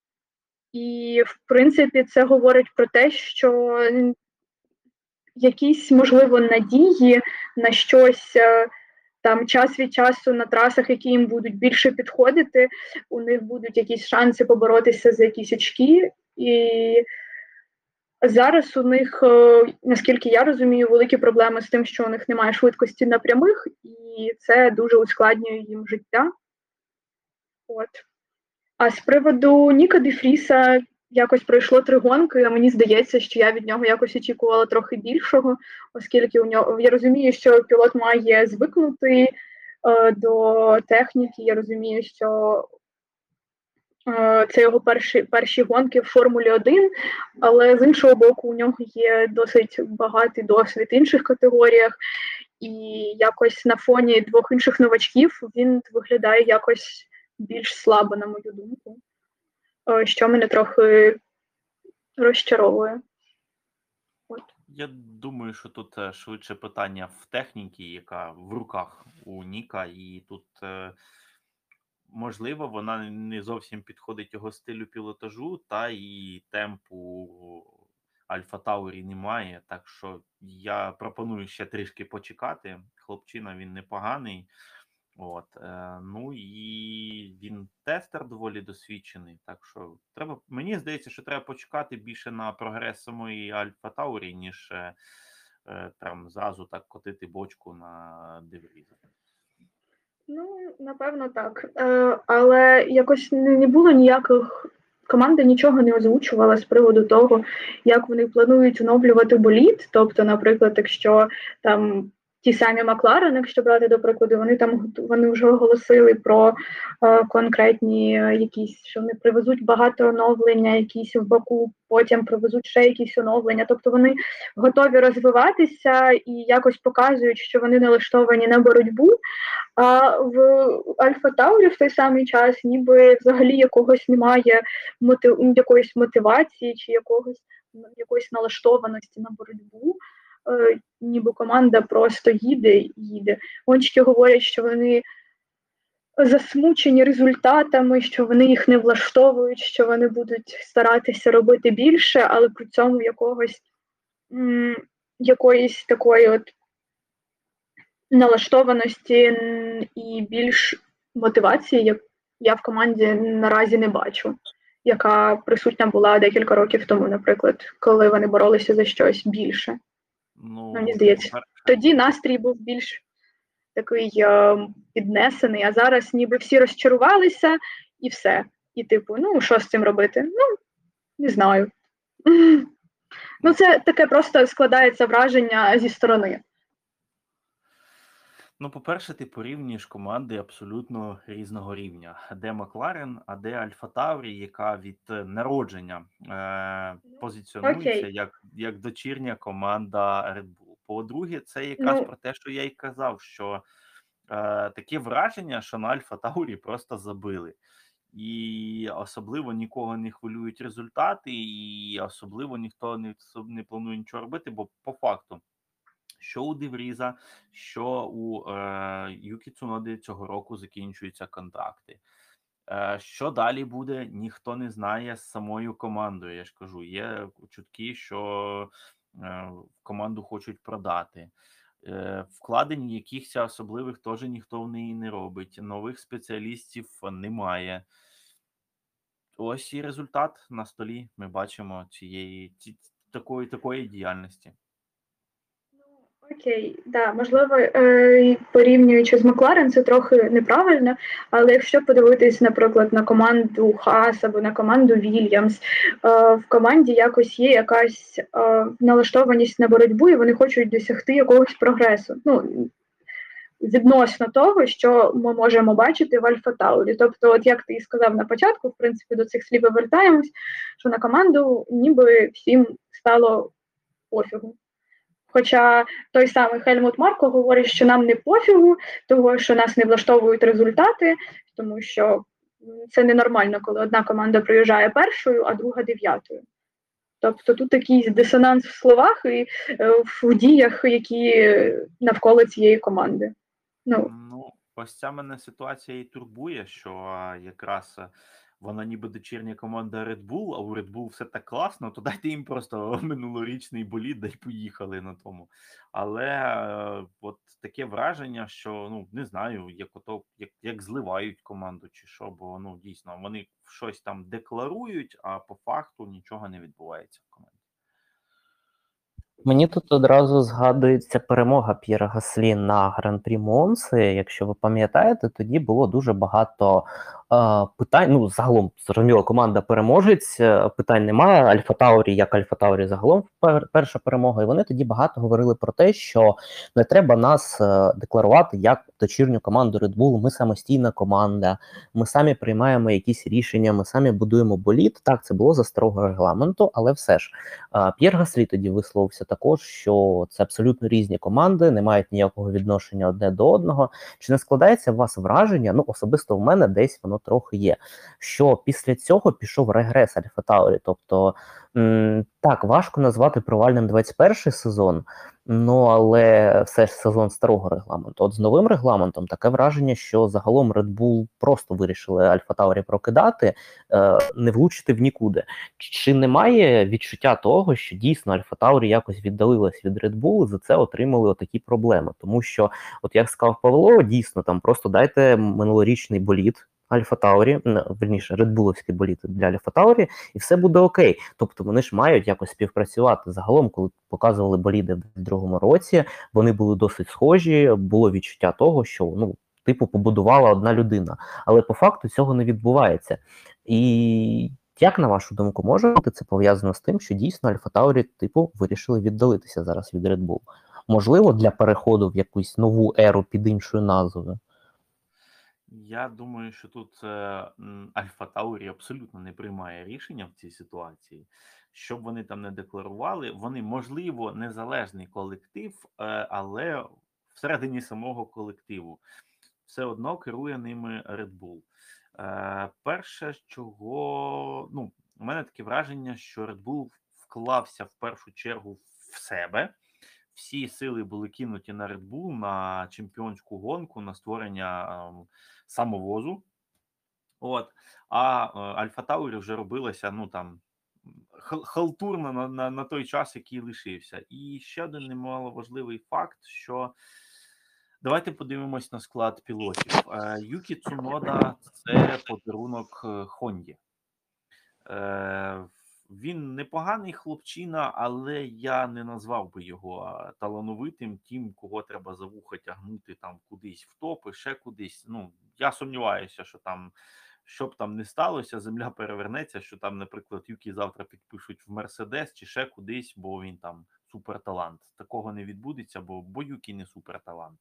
і, в принципі, це говорить про те, що якісь, можливо, надії на щось е, там час від часу на трасах, які їм будуть більше підходити, у них будуть якісь шанси поборотися за якісь очки. І Зараз у них, е, наскільки я розумію, великі проблеми з тим, що у них немає швидкості на прямих, і це дуже ускладнює їм життя. От. А з приводу Ніка Дефріса якось пройшло три гонки, а мені здається, що я від нього якось очікувала трохи більшого, оскільки у нього я розумію, що пілот має звикнути е, до техніки. Я розумію, що це його перші перші гонки в Формулі 1, але з іншого боку, у нього є досить багатий досвід в інших категоріях, і якось на фоні двох інших новачків він виглядає якось більш слабо, на мою думку, е, що мене трохи розчаровує. От. Я думаю, що тут е, швидше питання в техніці, яка в руках у Ніка, і тут можливо, вона не зовсім підходить його стилю пілотажу, та і темпу Альфа Таурі немає. Так що я пропоную ще трішки почекати. Хлопчина він непоганий. От, е, ну і він тестер доволі досвідчений. Так що треба, мені здається, що треба почекати більше на прогрес самої Альфа Таурі, ніж е, е там зразу так котити бочку на Девріза. Ну, напевно, так. Е, Але якось не було ніяких. Команда нічого не озвучувала з приводу того, як вони планують оновлювати боліт. Тобто, наприклад, якщо там ті самі Макларен, якщо брати до прикладу, вони там вони вже оголосили про е, конкретні е, якісь, що вони привезуть багато оновлення, якісь в Баку, потім привезуть ще якісь оновлення. Тобто вони готові розвиватися і якось показують, що вони налаштовані на боротьбу. А в Альфа Таурі в той самий час ніби взагалі якогось немає мотив, якоїсь мотивації чи якогось якоїсь налаштованості на боротьбу. Е, ніби команда просто їде і їде. Гонщики говорять, що вони засмучені результатами, що вони їх не влаштовують, що вони будуть старатися робити більше, але при цьому якогось якоїсь такої от налаштованості і більш мотивації, як я в команді наразі не бачу, яка присутня була декілька років тому, наприклад, коли вони боролися за щось більше. Ну, Мені здається, тоді настрій був більш такий е, піднесений, а зараз ніби всі розчарувалися і все. і, типу, ну, що з цим робити? Ну, не знаю. *laughs* Ну, це таке просто складається враження зі сторони. Ну, по-перше, ти порівнюєш команди абсолютно різного рівня. Де Макларен, а де Альфа Таурі, яка від е, народження е, позиціонується Окей. як, як дочірня команда Red Bull. По-друге, це якраз Ну. про те, що я й казав, що е, таке враження, що на Альфа Таурі просто забили. І особливо нікого не хвилюють результати, і особливо ніхто не, не планує нічого робити, бо по факту що у Девріза, що у е, Юкі Цуноди цього року закінчуються контракти. Е, що далі буде, ніхто не знає з самою командою. Я ж кажу, є чутки, що е, команду хочуть продати. Е, вкладень якихось особливих теж ніхто в неї не робить. Нових спеціалістів немає. Ось і результат на столі. Ми бачимо цієї ці, такої, такої діяльності. Окей, да, можливо, е, порівнюючи з Макларен, це трохи неправильно, але якщо подивитись, наприклад, на команду Хас або на команду Вільямс, е, в команді якось є якась е, налаштованість на боротьбу, і вони хочуть досягти якогось прогресу. Ну, відносно того, що ми можемо бачити в Альфа Таурі. Тобто, от як ти і сказав на початку, в принципі, до цих слів і вертаємось, що на команду ніби всім стало пофігу. Хоча той самий Хельмут Марко говорить, що нам не пофігу, того що нас не влаштовують результати, тому що це ненормально, коли одна команда приїжджає першою, а друга дев'ятою. Тобто тут якийсь дисонанс в словах і е, в діях, які навколо цієї команди. Ну, Ну, ось ця мене ситуація і турбує, що якраз вона ніби дочірня команда Red Bull, а у Red Bull все так класно, то дайте їм просто *laughs* минулорічний болід, да й поїхали на тому. Але е, от таке враження, що ну не знаю, як ото як, як зливають команду чи що, бо ну дійсно вони щось там декларують, а по факту нічого не відбувається в команді. Мені тут одразу згадується перемога П'єра Гаслі на гран-прі Монси. Якщо ви пам'ятаєте, тоді було дуже багато питань. Ну, загалом, зрозуміло, команда переможець, е, питань немає. Альфа Таурі, як Альфа Таурі, загалом пер, перша перемога. І вони тоді багато говорили про те, що не треба нас е, декларувати як дочірню команду Red Bull. Ми самостійна команда, ми самі приймаємо якісь рішення, ми самі будуємо боліт. Так, це було за старого регламенту, але все ж П'єр Гаслі тоді висловився також, що це абсолютно різні команди, не мають ніякого відношення одне до одного. Чи не складається у вас враження? Ну особисто в мене десь воно трохи є. Що після цього пішов регрес Альфа Таурі. Тобто м, так важко назвати провальним 21 сезон. Ну але все ж сезон старого регламенту. От з новим регламентом таке враження, що загалом Red Bull просто вирішили Альфа Таурі прокидати, е, не влучити в нікуди. Чи немає відчуття того, що дійсно Альфа Таурі якось віддалилась від Red Bull і за це отримали отакі проблеми? Тому що, от як сказав Павло, дійсно там просто дайте минулорічний боліт. Альфа Таурі, верніше, редбуловський боліт для Альфа Таурі, і все буде окей. Тобто вони ж мають якось співпрацювати. Загалом, коли показували боліди в другому році, вони були досить схожі. Було відчуття того, що ну, типу, побудувала одна людина. Але по факту цього не відбувається. І як на вашу думку, може бути це пов'язано з тим, що дійсно Альфа Таурі, типу, вирішили віддалитися зараз від Red Bull? Можливо, для переходу в якусь нову еру під іншою назвою? Я думаю, що тут е, Альфа Таурі абсолютно не приймає рішення в цій ситуації. Щоб вони там не декларували, вони можливо незалежний колектив, е, але всередині самого колективу все одно керує ними Red Bull. Е, перше, чого ну, у мене таке враження, що Red Bull вклався в першу чергу в себе. Всі сили були кинуті на Red Bull, на чемпіонську гонку, на створення е, самовозу. От, а е, Альфа Таурі вже робилася ну там халтурно на, на, на той час, який лишився. І ще один немаловажливий факт, що давайте подивимось на склад пілотів. Е, Юкі Цунода це подарунок е, Хонді. Він непоганий хлопчина, але я не назвав би його талановитим, тим, кого треба за вуха тягнути там кудись в топ і ще кудись. Ну, я сумніваюся, що там що б там не сталося, земля *laughs* перевернеться, що там, наприклад, Юкі завтра підпишуть в Мерседес чи ще кудись, бо він там суперталант. Такого не відбудеться, бо, бо Юкі не суперталант.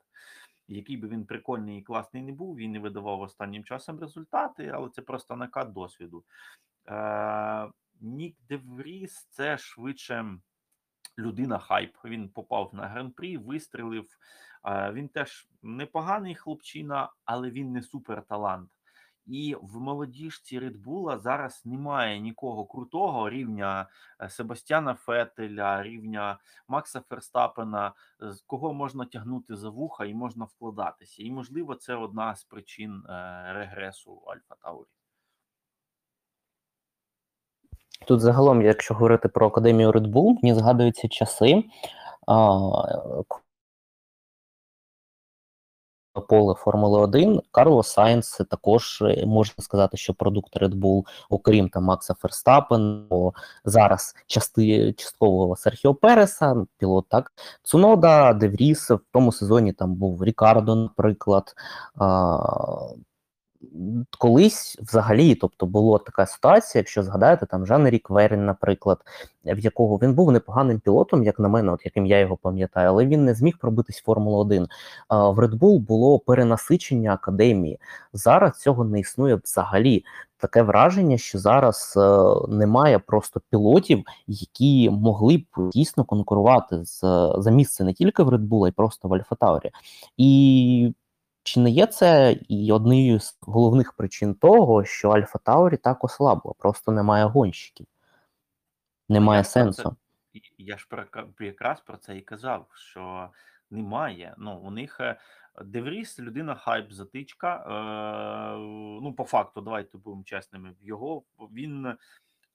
Який би він прикольний і класний не був, він не видавав останнім часом результати, але це просто накат досвіду. Е, Нік Девріс це швидше людина хайп. Він попав на гран-прі, вистрелив. Е, Він теж непоганий хлопчина, але він не суперталант. І в молодіжці Редбула зараз немає нікого крутого рівня е, Себастьяна Фетеля, рівня Макса Ферстапена, з кого можна тягнути за вуха і можна вкладатися. І, можливо, це одна з причин е, регресу Альфа Таурі. Тут загалом, якщо говорити про академію Red Bull, мені згадуються часи. Поле Формули 1 Карлос Сайнс також е, можна сказати, що продукт Red Bull, окрім там Макса Ферстаппен, зараз части, частково Серхіо Переса, пілот так, Цунода, Девріс, в тому сезоні там був Рікардо, наприклад. А, Колись взагалі, тобто була така ситуація, якщо згадаєте, там Жан Рік Верін, наприклад, в якого він був непоганим пілотом, як на мене, от яким я його пам'ятаю, але він не зміг пробитись Формулу 1. А, в Red Bull було перенасичення академії. Зараз цього не існує взагалі. Таке враження, що зараз е, немає просто пілотів, які могли б дійсно конкурувати з, за місце не тільки в Red Bull, а й просто в Альфа Таурі. І чи не є це і однією з головних причин того, що Альфа Таурі так ослабло? Просто немає гонщиків, немає Я сенсу. це- Я ж про якраз про це і казав, що немає. Ну, у них е, Девріс людина хайп, затичка. Е, ну, по факту, давайте будемо чесними. Його він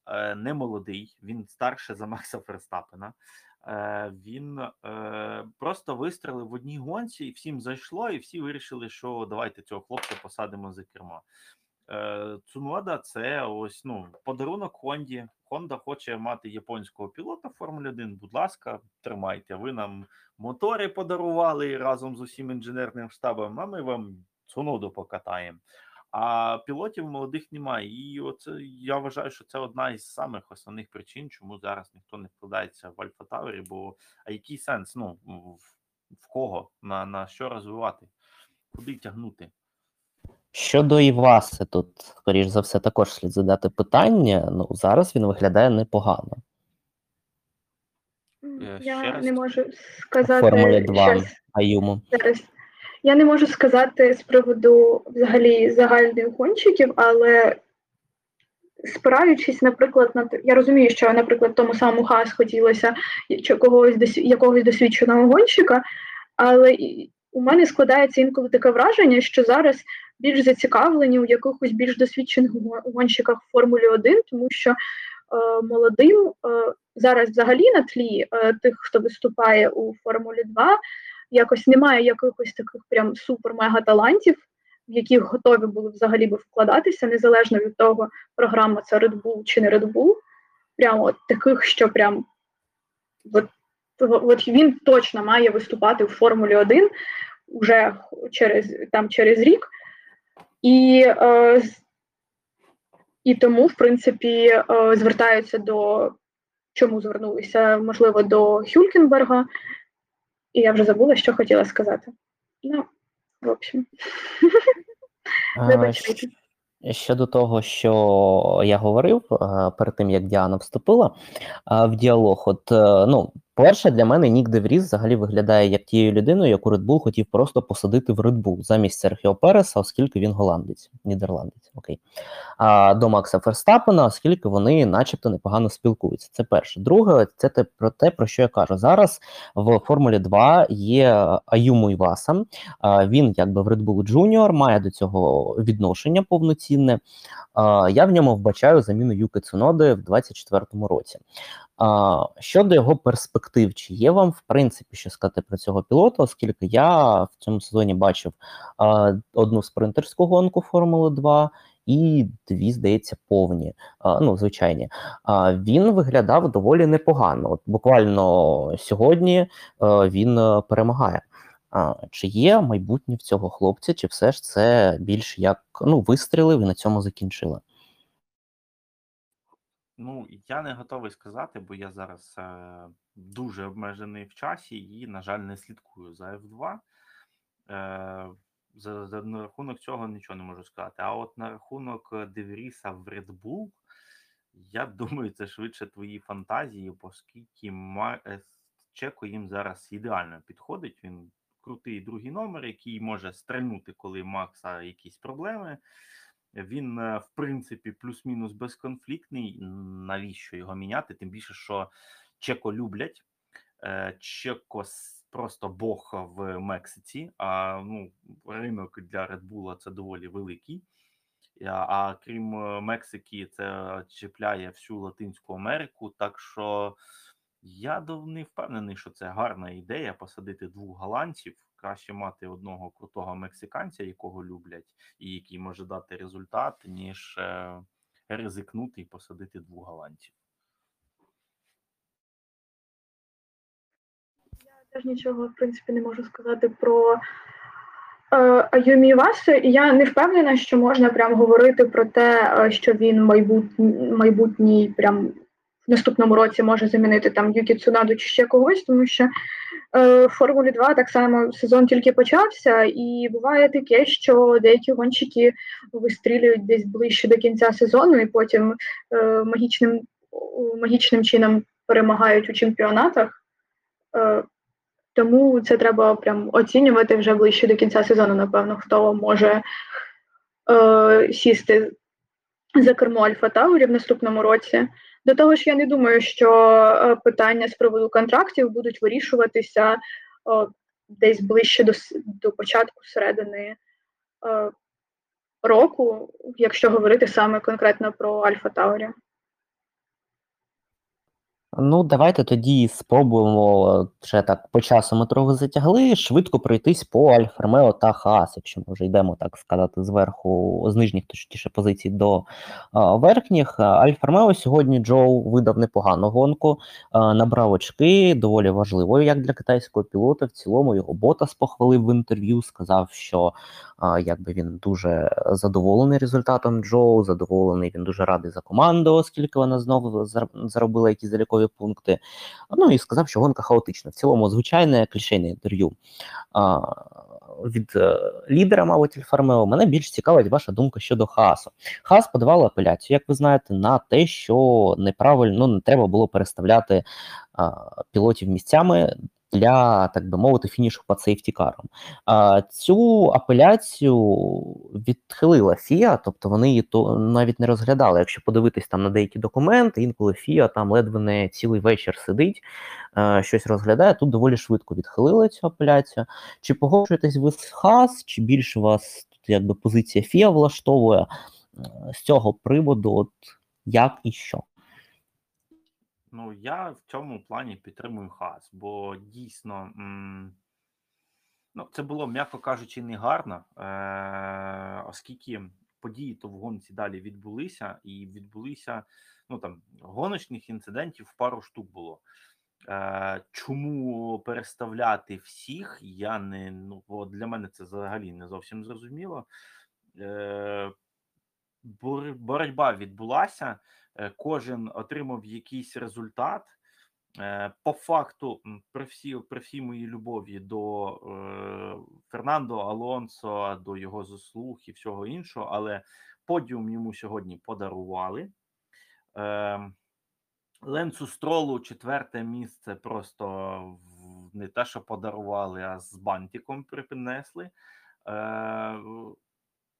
е, не молодий, він старше за Макса Ферстапена. Е, він е, просто вистрелив в одній гонці, і всім зайшло, і всі вирішили, що давайте цього хлопця посадимо за кермо. Е, Цунода це ось ну подарунок Хонді. Honda хоче мати японського пілота в Формулі 1. Будь ласка, тримайте. Ви нам мотори подарували разом з усім інженерним штабом. А ми вам Цуноду покатаємо. А пілотів молодих немає. І оце я вважаю, що це одна із самих основних причин, чому зараз ніхто не вкладається в Альфа Таурі. Бо а який сенс? Ну в, в кого на, на що розвивати? Куди тягнути? Щодо Іваси, тут, скоріш за все, також слід задати питання. Ну, зараз він виглядає непогано. Е, ще Я раз? не можу сказати Формулі 2 щось Аюму. зараз. Я не можу сказати з приводу взагалі загальних гонщиків, але спираючись, наприклад, на я розумію, що, наприклад, тому самому Хас хотілося когось якогось досвідченого гонщика, але у мене складається інколи таке враження, що зараз більш зацікавлені у якихось більш досвідчених гонщиках в Формулі 1, тому що е, молодим е, зараз взагалі на тлі е, тих, хто виступає у Формулі 2, якось немає якихось таких прям супер-мега талантів, в яких готові були взагалі би вкладатися, незалежно від того, програма це Red Bull чи не Red Bull. Прямо таких, що прям от, от він точно має виступати в Формулі 1 уже через, там, через рік. І, е, і тому, в принципі, е, звертаються до чому звернулися, можливо, до Хюлькенберга. І я вже забула, що хотіла сказати. Ну, в общем, *laughs* вибачайте. Щодо того, що я говорив перед тим, як Діана вступила в діалог, от е, ну, перше, для мене Нік Девріс взагалі виглядає як тією людиною, яку Red Bull хотів просто посадити в Red Bull замість Серхіо Переса, оскільки він голландець, нідерландець. Окей. А до Макса Ферстапена, оскільки вони, начебто, непогано спілкуються. Це перше. Друге, це те про те, про що я кажу. Зараз в Формулі 2 є Аюму Іваса. Він якби в Red Bull Junior, має до цього відношення повноцінне. Я в ньому вбачаю заміну Юки Цуноди в 24-му році. Щодо його перспектив, чи є вам в принципі що сказати про цього пілота, оскільки я в цьому сезоні бачив одну спринтерську гонку Формули 2 і дві, здається, повні, ну, звичайні. Він виглядав доволі непогано. От буквально сьогодні він перемагає. Чи є майбутнє в цього хлопця, чи все ж це більш як ну, вистрілив і на цьому закінчили? Ну, я не готовий сказати, бо я зараз е, дуже обмежений в часі і, на жаль, не слідкую за F2. Е, за, за на рахунок цього нічого не можу сказати. А от на рахунок е, Девріса в Red Bull, я *laughs* думаю, це швидше твої фантазії, оскільки е, Чеко їм зараз ідеально підходить. Він крутий другий номер, який може стрельнути, коли Макса якісь проблеми. Він, е, в принципі, плюс-мінус безконфліктний. Навіщо його міняти? Тим більше, що Чеко люблять. Е, Чеко просто бог в Мексиці. А ну, ринок для Bull це доволі великий. А, а крім е, Мексики, це чіпляє всю Латинську Америку. Так що я не впевнений, що це гарна ідея посадити двох голландців. Краще мати одного крутого мексиканця, якого люблять, і який може дати результат, ніж е, ризикнути і посадити двох голландців. теж нічого, в принципі, не можу сказати про е, Аюмі і я не впевнена, що можна прям говорити про те, е, що він майбутній, майбутній прям в наступному році може замінити там Юкі Цунаду чи ще когось, тому що е, в Формулі 2 так само сезон тільки почався, і буває таке, що деякі гонщики вистрілюють десь ближче до кінця сезону, і потім е, магічним, магічним чином перемагають у чемпіонатах. Е, тому це треба прям оцінювати вже ближче до кінця сезону, напевно, хто може е, сісти за кермо Альфа Таурі в наступному році. До того ж, я не думаю, що е, питання з приводу контрактів будуть вирішуватися о, десь ближче до, до початку середини о, року, якщо говорити саме конкретно про Альфа Таурі. Ну, давайте тоді спробуємо вже так по часу ми трохи затягли, швидко пройтись по Альфа Ромео та Хаас, якщо ми вже йдемо, так сказати, зверху, з нижніх точніше позицій до а, верхніх. Альфа Ромео сьогодні Джоу видав непогану гонку, а, набрав очки, доволі важливою, як для китайського пілота. В цілому його Ботас похвалив в інтерв'ю, сказав, що а, якби він дуже задоволений результатом Джоу, задоволений, він дуже радий за команду, оскільки вона знову зар- заробила якісь залікові пункти. Ну і сказав, що гонка хаотична. В цілому, звичайне клішейне інтерв'ю. А, від е, лідера, мабуть, Альфа Ромео, мене більш цікавить ваша думка щодо Хаасу. Хаас подавала апеляцію, як ви знаєте, на те, що неправильно ну, не треба було переставляти а, пілотів місцями для, так би мовити, фінішу по сейфтікарам. А, цю апеляцію відхилила ФІА, тобто вони її то навіть не розглядали. Якщо подивитись там на деякі документи, інколи ФІА там ледве не цілий вечір сидить, е, щось розглядає. Тут доволі швидко відхилили цю апеляцію. Чи погоджуєтесь ви з ХАС, чи більше вас тут якби позиція ФІА влаштовує Е, з цього приводу, от як і що? Ну, я в цьому плані підтримую Хас, бо дійсно м, ну, це було, м'яко кажучи, негарно, е, оскільки події то в гонці далі відбулися, і відбулися ну там гоночних інцидентів пару штук було. Е, чому переставляти всіх? Я не ну бо для мене це взагалі не зовсім зрозуміло. Е, бор- боротьба відбулася, кожен отримав якийсь результат. Е, По факту, при всій, при всій моїй любові до е, Фернандо Алонсо, до його заслуг і всього іншого, але подіум йому сьогодні подарували. Е, Ленцу Стролу четверте місце просто не те, що подарували, а з бантиком припинесли. Е,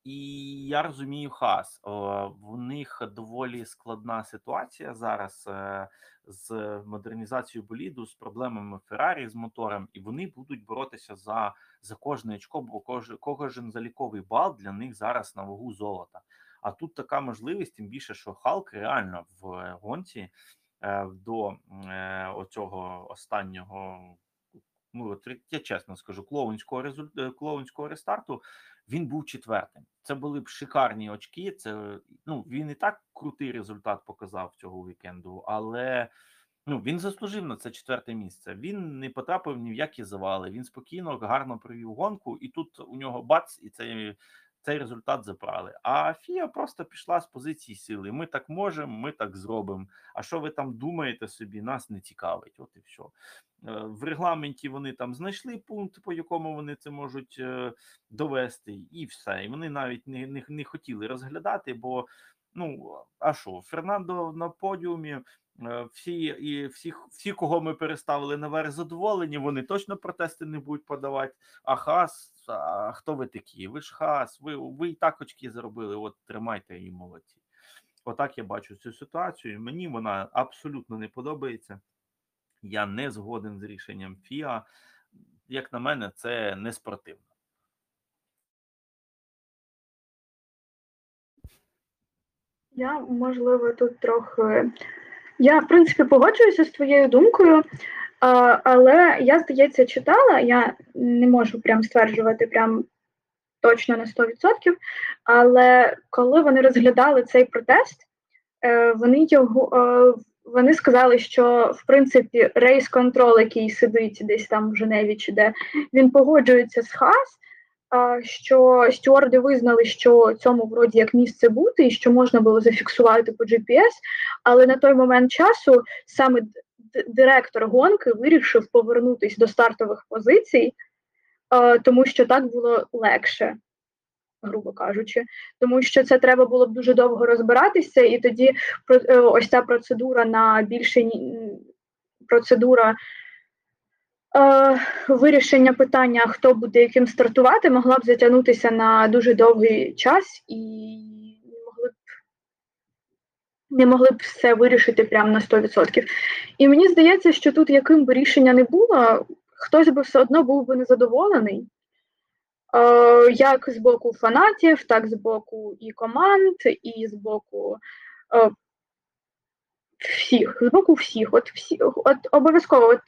і я розумію Хас. В них доволі складна ситуація зараз е, з модернізацією боліду, з проблемами Феррарі з мотором, і вони будуть боротися за, за кожне очко, бо кож, кожен заліковий бал для них зараз на вагу золота. А тут така можливість, тим більше, що Халк реально в гонці е, до е, оцього останнього. Ну, я чесно скажу, клоунського результ... е, клоунського рестарту він був четвертим. Це були б шикарні очки. Це ну він і так крутий результат показав цього вікенду, але Ну, він заслужив на це четверте місце. Він не потрапив ні в які завали. Він спокійно, гарно провів гонку, і тут у нього бац, і цей, цей результат забрали. А Фія просто пішла з позиції сили. Ми так можемо, ми так зробимо. А що ви там думаєте собі, нас не цікавить. От і все. Е, В регламенті вони там знайшли пункт, по якому вони це можуть е, довести, і все. І вони навіть не, не, не хотіли розглядати, бо ну а що, Фернандо на подіумі. Е, Всі і всі, всі, кого ми переставили наверх, задоволені, вони точно протести не будуть подавати. А хас, а хто ви такі? Ви ж хас, ви ви і так очки заробили. От тримайте її молодці. Отак я бачу цю ситуацію. Мені вона абсолютно не подобається. Я не згоден з рішенням ФІА. Як на мене, це не спортивно. Я, можливо, тут трохи. Я, в принципі, погоджуюся з твоєю думкою, але я, здається, читала, я не можу прям стверджувати прям точно на 100%, але коли вони розглядали цей протест, е, вони його е, вони сказали, що в принципі рейс контрол, який сидить десь там в Женеві чи де, він погоджується з ХАС, що стюарди визнали, що цьому вроді як місце бути, і що можна було зафіксувати по GPS, але на той момент часу саме директор гонки вирішив повернутися до стартових позицій, тому що так було легше. Грубо кажучи, тому що це треба було б дуже довго розбиратися, і тоді е, ось ця процедура на більше процедура е, вирішення питання, хто буде яким стартувати, могла б затягнутися на дуже довгий час і не могли б не могли б все вирішити прямо на 100%. І мені здається, що тут яким би рішення не було, хтось би все одно був би незадоволений. Е, як з боку фанатів, так з боку і команд, і з боку е, всіх, з боку всіх. От всі, от обов'язково от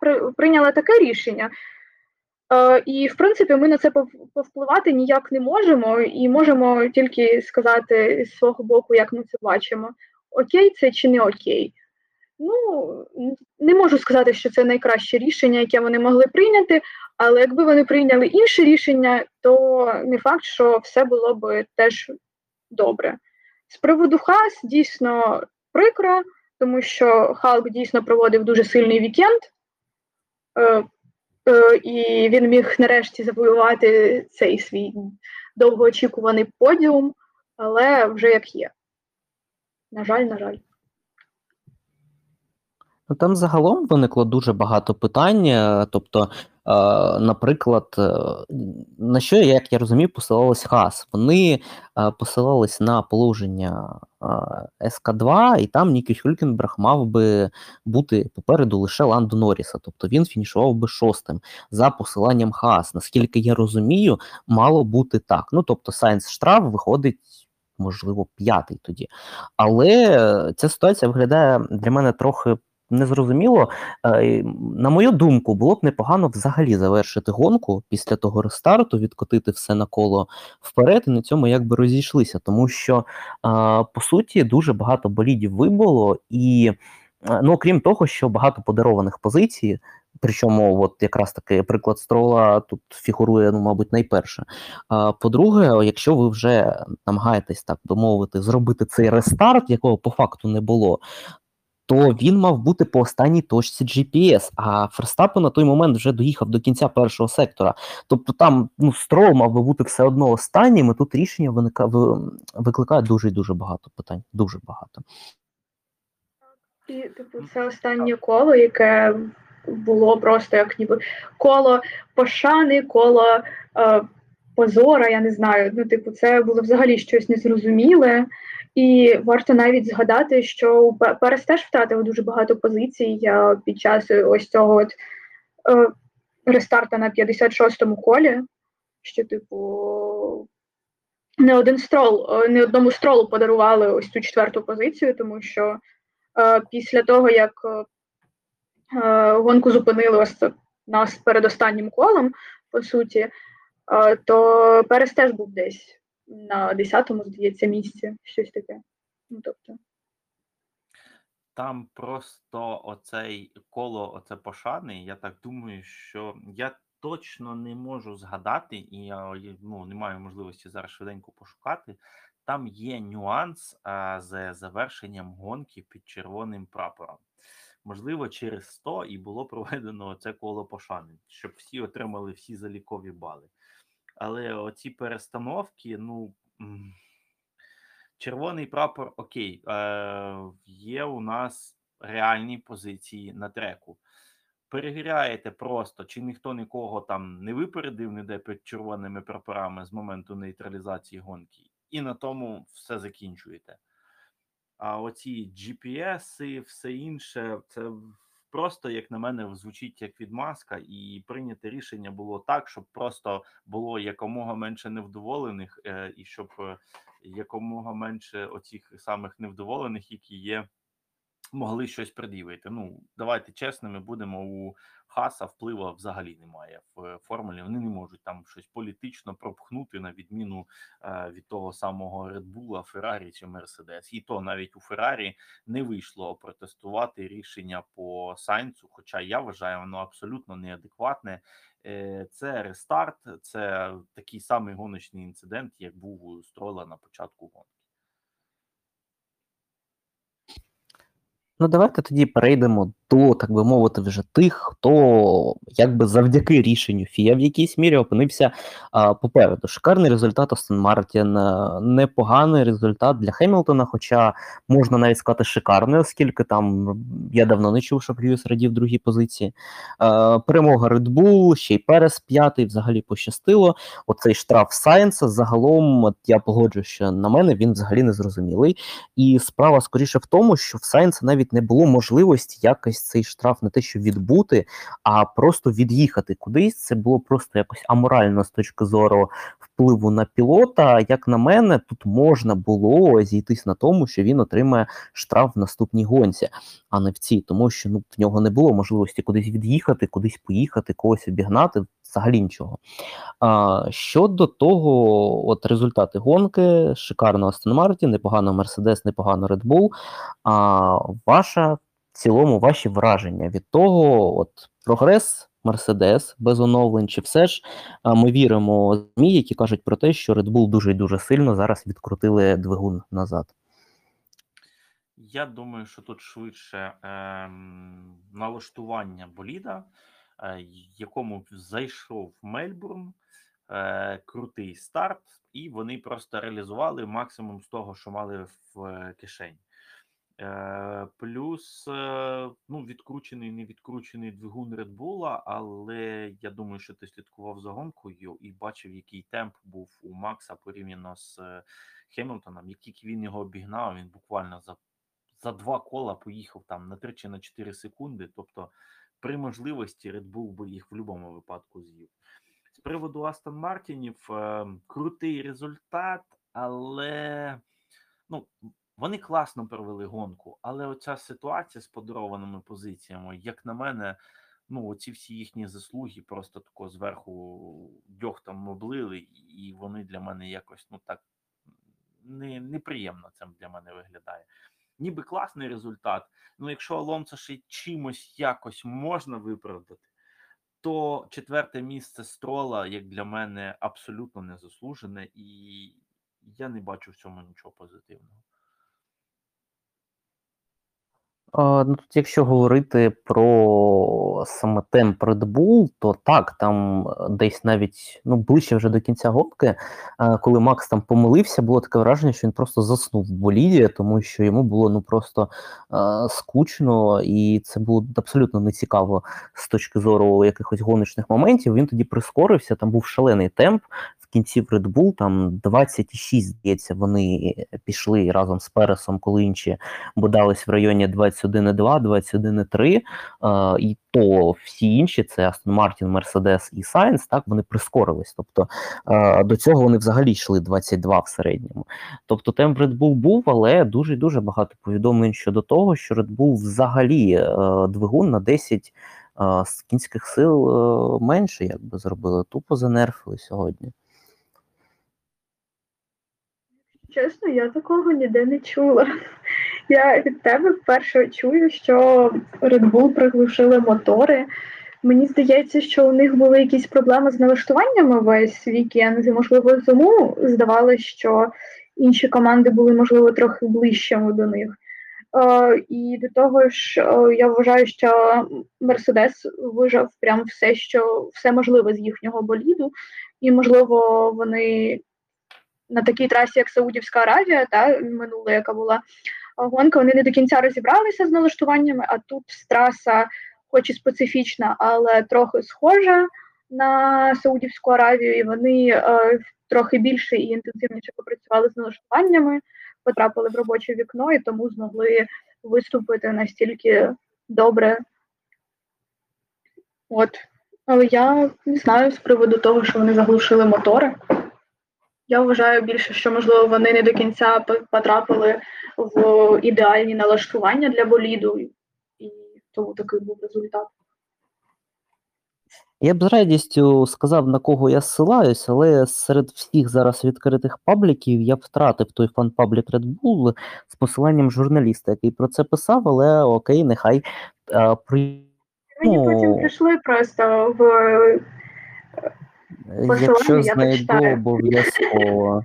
при, прийняла таке рішення. Е, і, в принципі, ми на це повпливати ніяк не можемо, і можемо тільки сказати з свого боку, як ми це бачимо. Окей, це чи не окей. Ну, не можу сказати, що це найкраще рішення, яке вони могли прийняти, але якби вони прийняли інше рішення, то не факт, що все було б теж добре. З приводу хас дійсно прикро, тому що Халк дійсно проводив дуже сильний вікенд, е, е, і він міг нарешті завоювати цей свій довгоочікуваний подіум, але вже як є. На жаль, на жаль. Ну, Там загалом виникло дуже багато питань. е, Тобто, наприклад, е, на що, як я розумію, посилалась ХАС? Вони е, посилались на положення е, СК2, і там Нікі Хюлькенберг мав би бути попереду лише Ландо Норріса. Тобто він фінішував би шостим за посиланням ХАС. Наскільки я розумію, мало бути так. Ну, тобто, Сайнс штраф виходить. Можливо, п'ятий тоді. Але е, ця ситуація виглядає для мене трохи незрозуміло. Е, На мою думку, було б непогано взагалі завершити гонку після того рестарту, відкотити все на коло вперед, і на цьому якби розійшлися. Тому що, е, по суті, дуже багато болідів вибуло, і е, ну, окрім того, що багато подарованих позицій. Причому, от якраз таки приклад строла тут фігурує, ну, мабуть, найперше. А, По-друге, якщо ви вже намагаєтесь так домовити, зробити цей рестарт, якого по факту не було, то він мав бути по останній точці GPS, а Ферстапен на той момент вже доїхав до кінця першого сектора. Тобто там ну, строл мав би бути все одно останнім, і тут рішення виника, викликає дуже і дуже багато питань. Дуже багато. І, типу, це останнє коло, яке було просто як ніби коло пошани, коло е, позора, я не знаю. Ну, типу, це було взагалі щось незрозуміле. І варто навіть згадати, що Перес теж втратив дуже багато позицій під час ось цього от, е, рестарта на 56-му колі, що, типу, не один строл, е, не одному стролу подарували ось цю четверту позицію, тому що е, після того, як е, е, гонку зупинили ось нас перед останнім колом, по суті, то Перес теж був десь на 10-му, здається, місці, щось таке. Ну, тобто, Там просто оцей коло, оце пошани. Я так думаю, що я точно не можу згадати, і я ну, не маю можливості зараз швиденько пошукати. Там є нюанс а, з завершенням гонки під червоним прапором. Можливо, через 100 і було проведено це коло пошани, щоб всі отримали всі залікові бали. Але оці перестановки, ну. Червоний прапор, окей, е, є у нас реальні позиції на треку. Перевіряєте просто, чи ніхто нікого там не випередив ніде під червоними прапорами з моменту нейтралізації гонки, і на тому все закінчуєте. А оці GPS, і все інше, це просто, як на мене, звучить як відмазка, і прийняти рішення було так, щоб просто було якомога менше невдоволених, е, і щоб е, якомога менше оцих самих невдоволених, які є, могли щось пред'явити. Ну, давайте чесними будемо у Хаса впливу взагалі немає в формулі. Вони не можуть там щось політично пропхнути на відміну е, від того самого Bull, Феррарі чи Мерседес. І то навіть у Феррарі не вийшло протестувати рішення по Сайнцу. Хоча я вважаю, воно абсолютно неадекватне. Е, Це рестарт, це такий самий гоночний інцидент, як був у Строла на початку гонки. Ну, давайте тоді перейдемо до, так би мовити, вже тих, хто якби завдяки рішенню ФІА в якійсь мірі опинився а, попереду. Шикарний результат Астон Мартін, е, непоганий результат для Хемілтона, хоча можна навіть сказати шикарний, оскільки там я давно не чув, щоб Льюіс радів другій позиції. Е, перемога Red Bull, ще й Перес п'ятий, взагалі пощастило. Оцей штраф Сайенса загалом, я погоджую, що на мене він взагалі не зрозумілий. І справа скоріше в тому, що в Сайенса навіть не було можливості якось цей штраф не те, що відбути, а просто від'їхати кудись. Це було просто якось аморально з точки зору впливу на пілота. Як на мене, тут можна було зійтись на тому, що він отримає штраф в наступній гонці, а не в цій, тому що ну в нього не було можливості кудись від'їхати, кудись поїхати, когось обігнати. Взагалі нічого. А, щодо того, от результати гонки, шикарно Астон Мартін, непогано Мерседес, непогано Red Bull. А ваша цілому ваші враження від того, от прогрес Мерседес без оновлень, чи все ж ми віримо ЗМІ, які кажуть про те, що Red Bull дуже і дуже сильно зараз відкрутили двигун назад. Я думаю, що тут швидше ем, налаштування боліда, е, якому зайшов Мельбурн, е, крутий старт, і вони просто реалізували максимум з того, що мали в е, кишені. Е, плюс е, ну, відкручений, не відкручений двигун Bull, але я думаю, що ти слідкував за гонкою і бачив, який темп був у Макса порівняно з е, Хемілтоном. Як тільки він його обігнав, він буквально за за два кола поїхав там на 3 чи на 4 секунди. Тобто, при можливості Red Bull би їх в будь-якому випадку з'їв. З приводу Астон Мартінів, е, крутий результат, але ну, вони класно провели гонку. Але оця ситуація з подарованими позиціями, як на мене, ну, оці всі їхні заслуги просто тако зверху дьогтом облили, і вони для мене якось ну так не, неприємно це для мене виглядає ніби класний результат. Ну, якщо Алонсо ще чимось якось можна виправдати, то четверте місце строла, як для мене, абсолютно незаслужене, і я не бачу в цьому нічого позитивного. А, ну, тут, якщо говорити про саме темп Red Bull, то так, там е, десь навіть ну, ближче вже до кінця гонки, е, коли Макс там помилився, було таке враження, що він просто заснув в боліді, тому що йому було ну просто е, скучно, і це було абсолютно нецікаво з точки зору якихось гоночних моментів. Він тоді прискорився, там був шалений темп. В кінці в Red Bull там 26, здається, вони пішли разом з Пересом, коли інші бодались в районі 21,2, 21,3, е, і то всі інші, це Астон Мартін, Мерседес і Сайнс, так вони прискорились. Тобто е, до цього вони взагалі йшли 22 в середньому. Тобто темп Red Bull був, але дуже дуже багато повідомлень щодо того, що Red Bull взагалі е, двигун на 10 е, з кінських сил менше, якби зробили, тупо занерфили сьогодні. Чесно, я такого ніде не чула. Я від тебе вперше чую, що Red Bull приглушили мотори. Мені здається, що у них були якісь проблеми з налаштуваннями весь вікенд, і, можливо, тому здавалося, що інші команди були, можливо, трохи ближчими до них. Е, і до того ж, е, я вважаю, що Мерседес вижав прям все, що все можливе з їхнього боліду, і, можливо, вони на такій трасі, як Саудівська Аравія, та минула, яка була гонка, вони не до кінця розібралися з налаштуваннями, а тут траса, хоч і специфічна, але трохи схожа на Саудівську Аравію, і вони е, трохи більше і інтенсивніше попрацювали з налаштуваннями, потрапили в робоче вікно і тому змогли виступити настільки добре. От. Але я не знаю з приводу того, що вони заглушили мотори. Я вважаю більше, що можливо вони не до кінця потрапили в ідеальні налаштування для боліду, і тому такий був результат. Я б з радістю сказав, на кого я ссилаюсь, але серед всіх зараз відкритих пабліків я втратив той фан-паблік Red Bull з посиланням журналіста, який про це писав, але окей, нехай а, при... Мені Ну, потім прийшли просто в якщо я знайду обов'язково.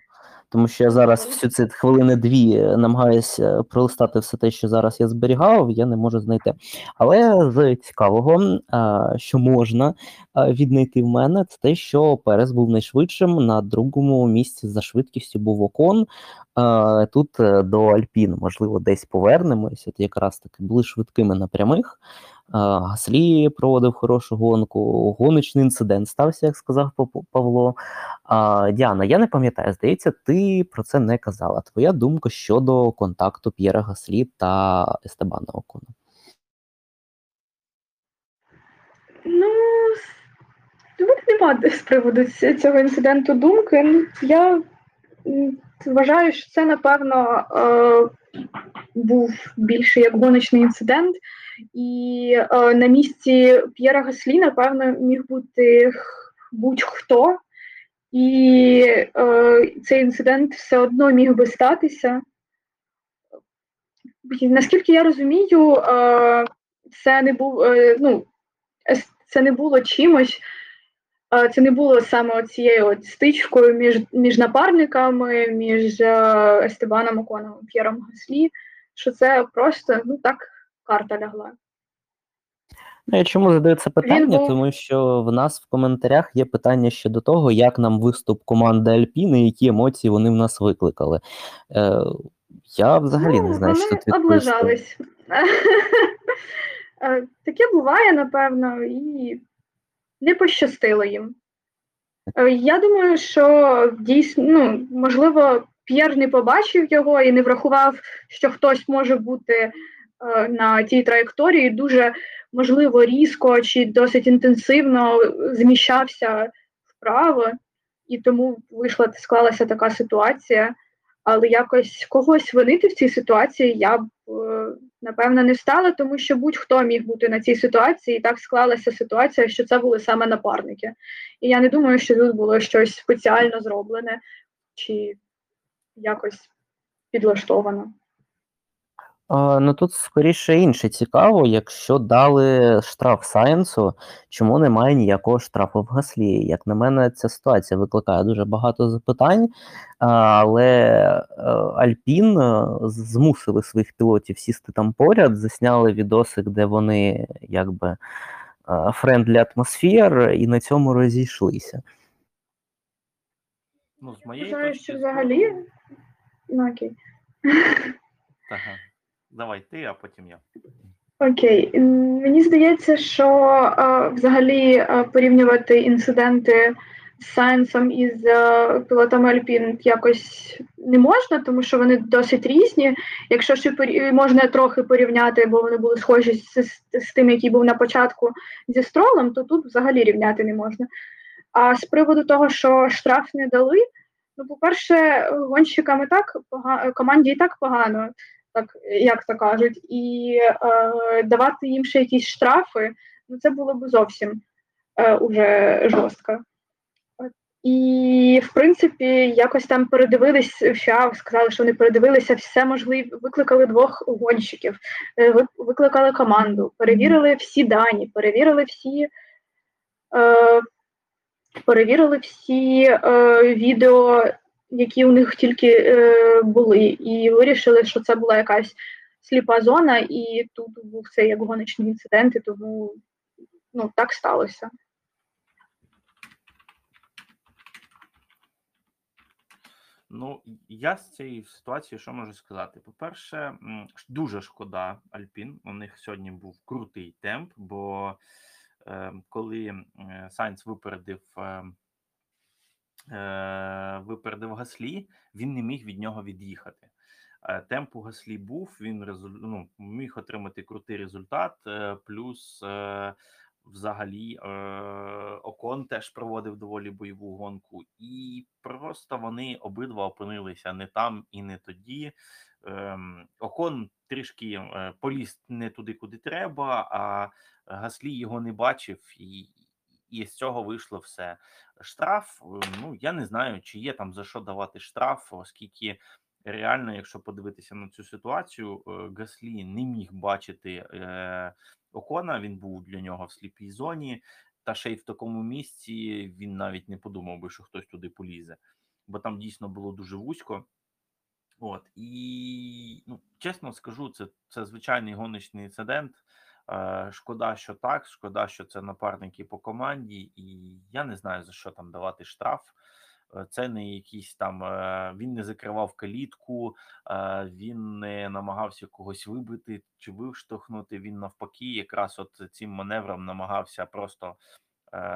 Тому що я зараз всю ці хвилини-дві намагаюся пролистати все те, що зараз я зберігав, я не можу знайти. Але з цікавого, що можна віднайти в мене, це те, що Перес був найшвидшим. На другому місці за швидкістю був Окон. Тут е, до Альпін, можливо, десь повернемось. От якраз таки були швидкими на прямих. Гаслі проводив хорошу гонку. Гоночний інцидент стався, як сказав Павло. Діана, я не пам'ятаю, здається, ти про це не казала. Твоя думка щодо контакту П'єра Гаслі та Естебана Окона. Ну, в мене немає з приводу цього інциденту думки. Ну, Я вважаю, що це, напевно, е, був більше як гоночний інцидент, і е, на місці П'єра Гаслі, напевно, міг бути будь-хто, і е, цей інцидент все одно міг би статися. Наскільки я розумію, е, це не був е, ну, це не було чимось, це не було саме цією от стичкою між, між напарниками, між е, Естебаном Оконом і П'єром Гаслі, що це просто ну так карта лягла. Ну, я чому задаю це питання? був- Тому що в нас в коментарях є питання щодо того, як нам виступ команди Альпіни, які емоції вони в нас викликали. Е, я взагалі не знаю, що Ну, тут облажались. *laughs* Е, Таке буває, напевно, і не пощастило їм. Е, Я думаю, що дійсно, ну, можливо, П'єр не побачив його і не врахував, що хтось може бути е, на тій траєкторії дуже, можливо, різко чи досить інтенсивно зміщався вправо, і тому вийшла склалася така ситуація. Але якось когось винити в цій ситуації я б е, напевно не стала, тому що будь-хто міг бути на цій ситуації, і так склалася ситуація, що це були саме напарники. І я не думаю, що тут було щось спеціально зроблене чи якось підлаштовано. А, ну тут скоріше інше цікаво, якщо дали штраф Сайенсу, чому немає ніякого штрафу в Гаслі? Як на мене, ця ситуація викликає дуже багато запитань, але е, Альпін е, змусили своїх пілотів сісти там поряд, засняли відосик, де вони якби friendly atmosphere, і на цьому розійшлися. Ну, з моєї Вважаю, що взагалі. Ну окей. Ага. Давай ти, а потім я. Окей, мені здається, що е, взагалі е, порівнювати інциденти з Сайенсом із е, пілотами Альпін якось не можна, тому що вони досить різні. Якщо ще порі- можна трохи порівняти, бо вони були схожі з, з, з тим, який був на початку зі стролом, то тут взагалі рівняти не можна. А з приводу того, що штраф не дали, ну, по-перше, гонщикам і так пога- команді і так погано так як то кажуть, і е, давати їм ще якісь штрафи, ну це було б зовсім е, уже жорстко. І, в принципі, якось там передивились ФІА, сказали, що вони передивилися все можливе, викликали двох гонщиків, е, викликали команду, перевірили всі дані, перевірили всі, е, перевірили всі е, відео, які у них тільки е, були, і вирішили, що це була якась сліпа зона, і тут був це як гоночний інцидент, і тому ну, так сталося. Ну, я з цієї ситуації що можу сказати? По-перше, дуже шкода Альпін. У них сьогодні був крутий темп, бо е, коли Сайнц випередив, е, випередив Гаслі, він не міг від нього від'їхати. Е, Темп у Гаслі був, він ну, міг отримати крутий результат, е, плюс е, взагалі е, Окон теж проводив доволі бойову гонку, і просто вони обидва опинилися не там і не тоді. Ем, Окон трішки е, поліз не туди, куди треба, а Гаслі його не бачив, і, і з цього вийшло все. Штраф, е, ну я не знаю, чи є там за що давати штраф, оскільки реально, якщо подивитися на цю ситуацію, е, Гаслі не міг бачити е, Окона, він був для нього в сліпій зоні, та ще й в такому місці він навіть не подумав би, що хтось туди полізе, бо там дійсно було дуже вузько. От і ну, чесно скажу, це, це звичайний гоночний інцидент. Е, шкода, що так, шкода, що це напарники по команді, і я не знаю за що там давати штраф. Е, Це не якийсь там е, він не закривав калітку, він не намагався когось вибити чи виштовхнути. Він навпаки, якраз от цим маневром намагався просто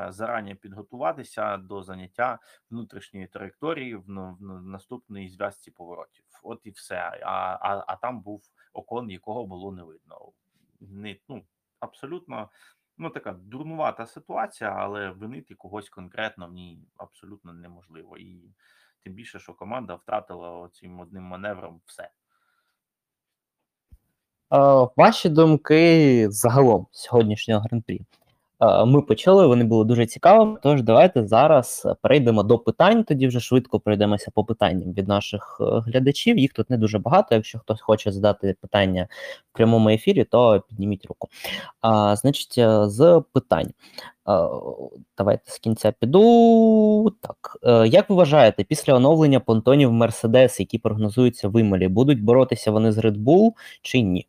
зарані підготуватися до заняття внутрішньої траєкторії в, на- наступній зв'язці поворотів. От і все. А, а, а там був окон, якого було не видно. Не, ну, абсолютно ну, така дурнувата ситуація, але винити когось конкретно в ній абсолютно неможливо. І тим більше, що команда втратила цим одним маневром все. Ваші думки загалом сьогоднішнього гран-прі. Е, Ми почали, вони були дуже цікавими. Тож давайте зараз перейдемо до питань. Тоді вже швидко пройдемося по питанням від наших е, глядачів. Їх тут не дуже багато. Якщо хтось хоче задати питання в прямому ефірі, то підніміть руку. А, Значить, е, з питань. Давайте з кінця піду. Так, як ви вважаєте, після оновлення понтонів Mercedes, які прогнозуються в Імелі, будуть боротися вони з Red Bull чи ні?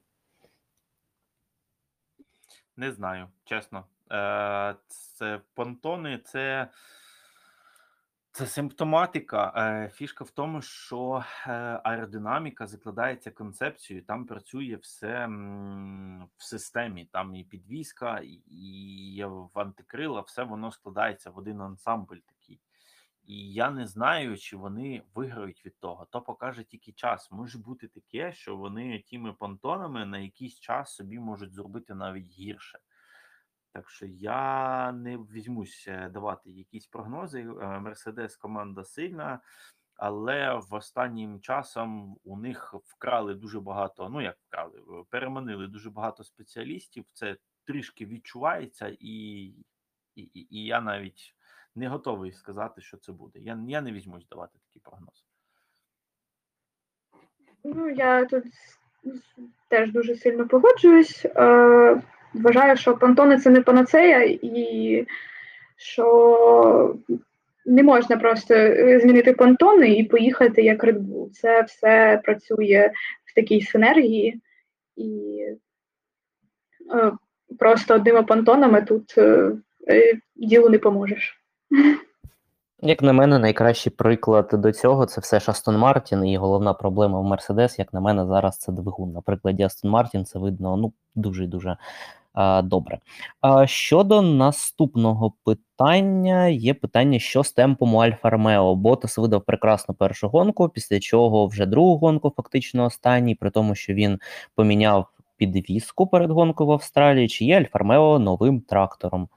Не знаю, чесно. Е, Це понтони, це, це симптоматика. Е, Фішка в тому, що е, аеродинаміка закладається концепцією, там працює все в системі. Там і підвізка, і- в антикрила, все воно складається в один ансамбль такий. І я не знаю, чи вони виграють від того. То покаже тільки час. Може бути таке, що вони тими понтонами на якийсь час собі можуть зробити навіть гірше. Так що я не візьмусь е, давати якісь прогнози. Е, Мерседес команда сильна, але в останнім часом у них вкрали дуже багато. Ну як вкрали, переманили дуже багато спеціалістів. Це трішки відчувається, і, і, і, я навіть не готовий сказати, що це буде. Я, я не візьмусь давати такий прогноз. Ну, я тут теж дуже сильно погоджуюсь. Е, вважаю, що понтони це не панацея, і що не можна просто змінити понтони і поїхати як Red Bull. Це все працює в такій синергії, і е, просто одними понтонами тут е, е, ділу не поможеш. Як на мене, найкращий приклад до цього це все ж Астон Мартін, і головна проблема в Мерседес, як на мене, зараз це двигун. На прикладі Астон Мартін це видно ну дуже дуже добре. Щодо наступного питання, є питання, що з темпом у Альфа Ромео. Ботас видав прекрасну першу гонку, після чого вже другу гонку, фактично останній, при тому, що він поміняв підвіску перед гонкою в Австралії. Чи є Альфа Ромео новим трактором?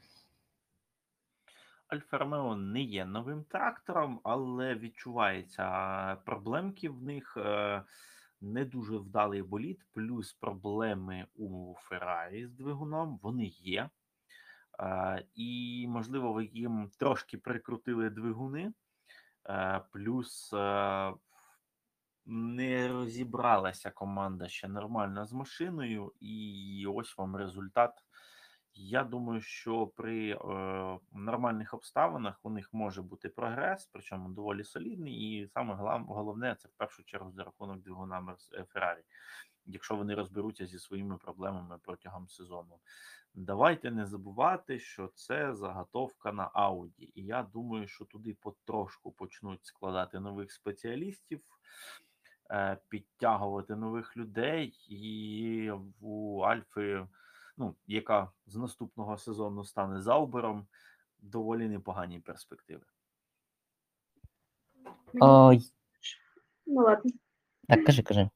Альфа Ромео не є новим трактором, але відчувається проблемки в них. е, Не дуже вдалий боліт, плюс проблеми у Феррарі з двигуном. Вони є. Е, І, можливо, ви їм трошки прикрутили двигуни, е, плюс е, не розібралася команда ще нормально з машиною, і ось вам результат. Я думаю, що при е, нормальних обставинах у них може бути прогрес, причому доволі солідний, і саме головне це в першу чергу за рахунок двигуна е, Феррарі, якщо вони розберуться зі своїми проблемами протягом сезону. Давайте не забувати, що це заготовка на Ауді, і я думаю, що туди потрошку почнуть складати нових спеціалістів, е, підтягувати нових людей, і у Альфи, ну, яка з наступного сезону стане заубером, доволі непогані перспективи. А, Ну ладно. так, кажи, кажи.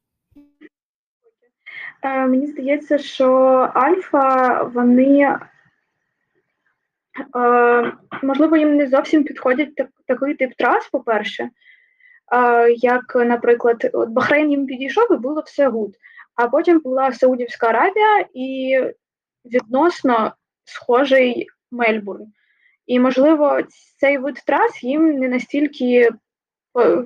Е, мені здається, що альфа вони е, можливо їм не зовсім підходить так, такий тип трас, по-перше. Е, як, наприклад, от Бахрейн їм підійшов і було все good. А потім була Саудівська Аравія і відносно схожий Мельбурн. І, можливо, цей вид трас їм не настільки е,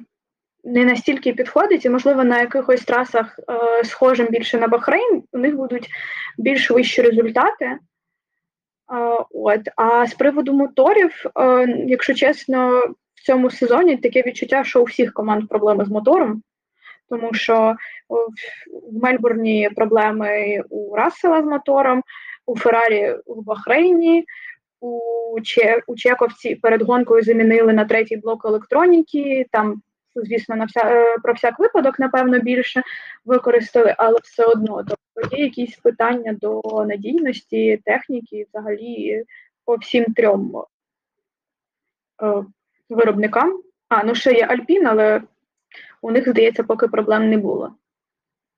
не настільки підходить, і, можливо, на якихось трасах, е, схожим більше на Бахрейн, у них будуть більш вищі результати. Е, от. А з приводу моторів, якщо чесно, в цьому сезоні таке відчуття, що у всіх команд проблеми з мотором, тому що в Мельбурні проблеми у Рассела з мотором, у Феррарі в Бахрейні, у, у Чековці перед гонкою замінили на третій блок електроніки. Там, звісно, на вся, е, про всяк випадок, напевно, більше використали, але все одно. Тобто є якісь питання до надійності, техніки, взагалі по всім трьом е, виробникам. А, ну ще є Альпін, але у них, здається, поки проблем не було.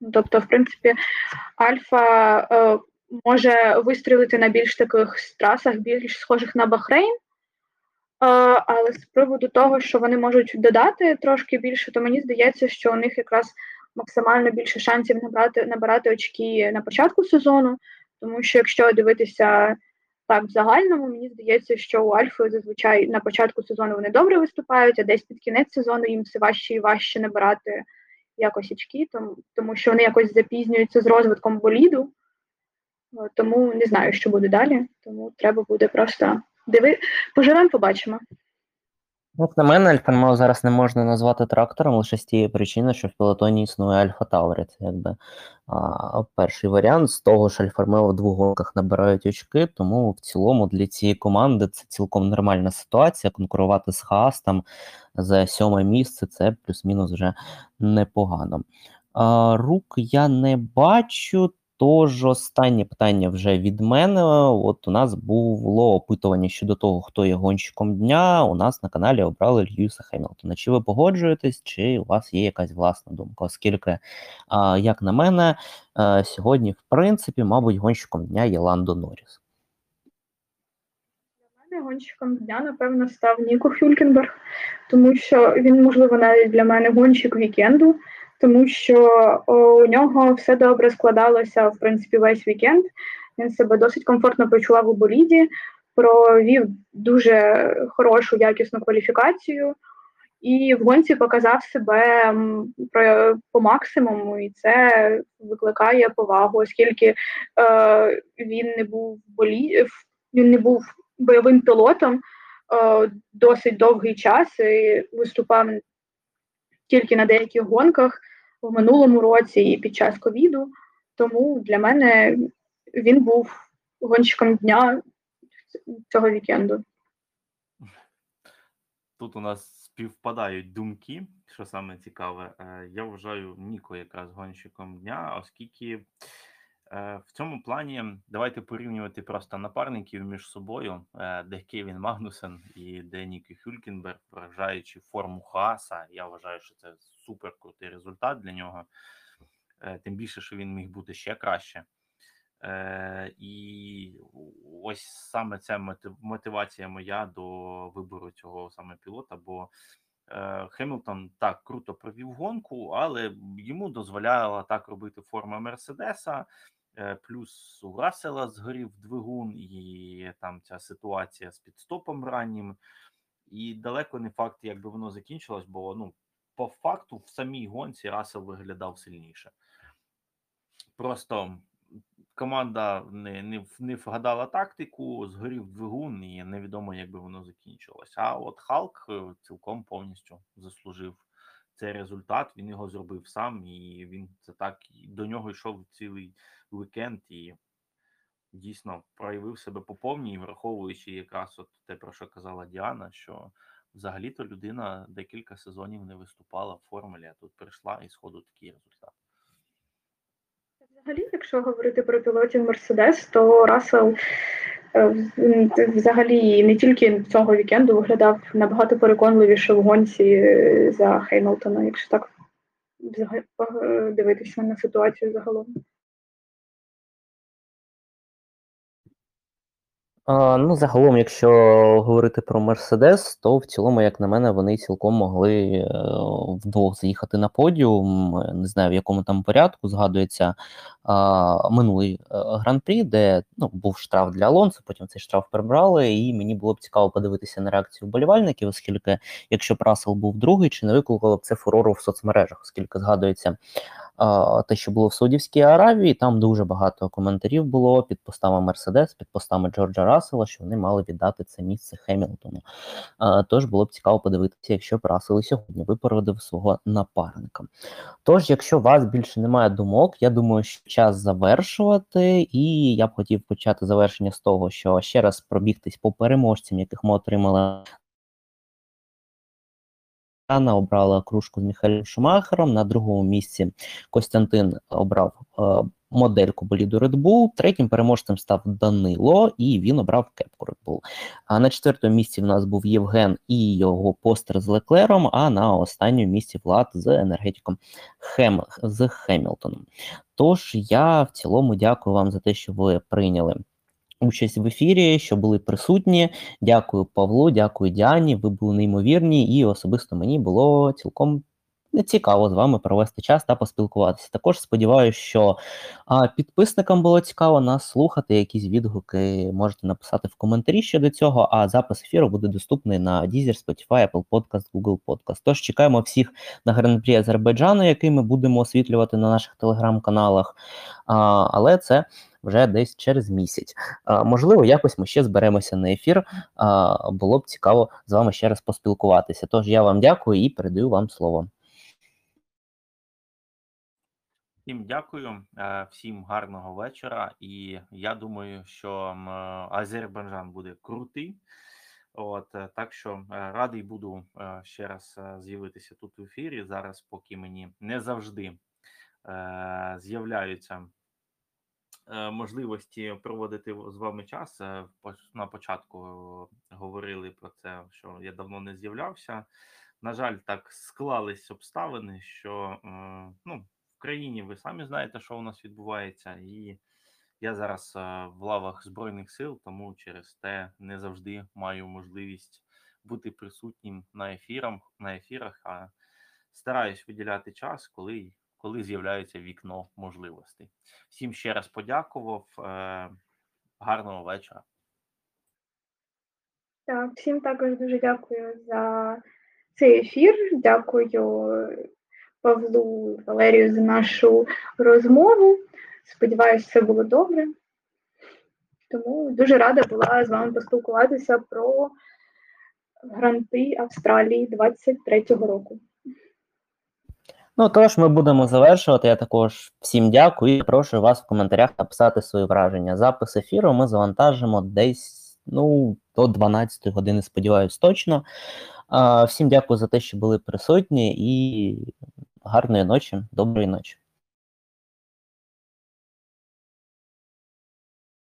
Ну, Тобто, в принципі, Альфа е, може вистрілити на більш таких трасах, більш схожих на Бахрейн. Е, але з приводу того, що вони можуть додати трошки більше, то мені здається, що у них якраз максимально більше шансів набрати, набирати очки на початку сезону, тому що якщо дивитися так в загальному, мені здається, що у Альфи зазвичай на початку сезону вони добре виступають, а десь під кінець сезону їм все важче і важче набирати якось очки, тому, тому що вони якось запізнюються з розвитком боліду. Тому не знаю, що буде далі. Тому треба буде просто диви. Поживемо, побачимо. Як на мене, Альфа зараз не можна назвати трактором лише з тієї причини, що в пілотоні існує Альфа Таурі. Це якби а, перший варіант. З того ж Альфа Ромео в двох гонках набирають очки, тому в цілому для цієї команди це цілком нормальна ситуація. Конкурувати з Хаас там за сьоме місце це плюс-мінус вже непогано. А, рук я не бачу. Тож останнє питання вже від мене. От у нас було опитування щодо того, хто є гонщиком дня. У нас на каналі обрали Льюіса Хемілтона. Чи ви погоджуєтесь, чи у вас є якась власна думка? Оскільки, а, як на мене, а, сьогодні, в принципі, мабуть, гонщиком дня є Ландо Норріс. Для мене гонщиком дня, напевно, став Ніко Хюлькенберг, тому що він, можливо, навіть для мене гонщик вікенду, тому що у нього все добре складалося, в принципі, весь вікенд. Він себе досить комфортно почував у боліді, провів дуже хорошу якісну кваліфікацію і в гонці показав себе по максимуму, і це викликає повагу, оскільки е, він не був болі... він не був бойовим пілотом е, досить довгий час і виступав тільки на деяких гонках в минулому році і під час ковіду. Тому для мене він був гонщиком дня цього вікенду. Тут у нас співпадають думки, що саме цікаве. Е, Я вважаю Ніко якраз гонщиком дня, оскільки е, в цьому плані давайте порівнювати просто напарників між собою, е, де Кевін Магнусен і де Нікі Хюлькенберг, вражаючи форму Хааса. Я вважаю, що це супер крутий результат для нього. Е, Тим більше, що він міг бути ще краще. Е, і ось саме ця мотивація моя до вибору цього саме пілота. Бо е, Хемілтон так круто провів гонку, але йому дозволяла так робити форма Мерседеса. Плюс у Рассела згорів двигун, і там ця ситуація з підстопом раннім. І далеко не факт, як би воно закінчилось, бо ну, по факту в самій гонці Рассел виглядав сильніше. Просто команда не, не, не вгадала тактику, згорів двигун, і невідомо, як би воно закінчилось. А от Халк е, цілком повністю заслужив цей результат. Він його зробив сам, і він це так до нього йшов цілий вікенд і дійсно проявив себе по повній, враховуючи якраз от те, про що казала Діана, що взагалі-то людина декілька сезонів не виступала в формулі, а тут прийшла і сходу такий результат. Взагалі, якщо говорити про пілотів Мерседес, то Рассел е, взагалі не тільки цього вікенду виглядав набагато переконливіше в гонці е, за Хеймлтона, якщо так е, дивитися на ситуацію загалом. Ну, загалом, якщо говорити про Мерседес, то в цілому, як на мене, вони цілком могли е, вдвох заїхати на подіум. Не знаю, в якому там порядку згадується минулий е, гран-прі, де ну, був штраф для Алонсо, потім цей штраф прибрали, і мені було б цікаво подивитися на реакцію вболівальників, оскільки якщо б Рассел був другий, чи не викликало б це фурору в соцмережах, оскільки згадується те, що було в Саудівській Аравії, там дуже багато коментарів було під постами Мерседес, під постами Джорджа Рассела, що вони мали віддати це місце Хемілтону. Тож було б цікаво подивитися, якщо б Рассел сьогодні випередив свого напарника. Тож, якщо у вас більше немає думок, я думаю, що час завершувати, і я б хотів почати завершення з того, що ще раз пробігтись по переможцям, яких ми отримали Анна обрала кружку з Міхаелем Шумахером. На другому місці Костянтин обрав е, модельку боліду Red Bull. Третім переможцем став Данило, і він обрав кепку Red Bull. А на четвертому місці в нас був Євген і його постер з Леклером. А на останньому місці Влад з енергетиком Хем з Хемілтоном. Тож я в цілому дякую вам за те, що ви прийняли. Участь в ефірі, що були присутні. Дякую Павлу, дякую Діані. Ви були неймовірні, і особисто мені було цілком цікаво з вами провести час та поспілкуватися. Також сподіваюся, що а, підписникам було цікаво нас слухати. Якісь відгуки можете написати в коментарі щодо цього. А запис ефіру буде доступний на Deezer, Spotify, Apple Podcast, Google Podcast. Тож чекаємо всіх на гран-прі Азербайджану, який ми будемо освітлювати на наших телеграм-каналах. Але це вже десь через місяць. А, можливо, якось ми ще зберемося на ефір. А, було б цікаво з вами ще раз поспілкуватися. Тож я вам дякую і передаю вам слово. Всім дякую, е, всім гарного вечора. І я думаю, що Азербайджан буде крутий. От е, так що е, радий буду е, ще раз е, з'явитися тут в ефірі. Зараз, поки мені не завжди е, з'являються е, можливості проводити з вами час. Е, На початку е, говорили про це, що я давно не з'являвся. На жаль, так склались обставини, що е, ну, країні ви самі знаєте, що у нас відбувається, і я зараз е, в лавах Збройних сил, тому через те не завжди маю можливість бути присутнім на ефірах, на ефірах, а стараюсь виділяти час, коли, коли з'являється вікно можливостей. Всім ще раз подякував. е, Гарного вечора. Так, всім також дуже дякую за цей ефір. Дякую Павлу Валерію за нашу розмову. Сподіваюсь, все було добре. Тому дуже рада була з вами поспілкуватися про гран-прі Австралії 23-го року. Ну тож ми будемо завершувати. Я також всім дякую і запрошую вас в коментарях написати свої враження. Запис ефіру ми завантажимо десь ну до 12 години, сподіваюсь, точно. Всім дякую за те, що були присутні, і гарної ночі, доброї ночі.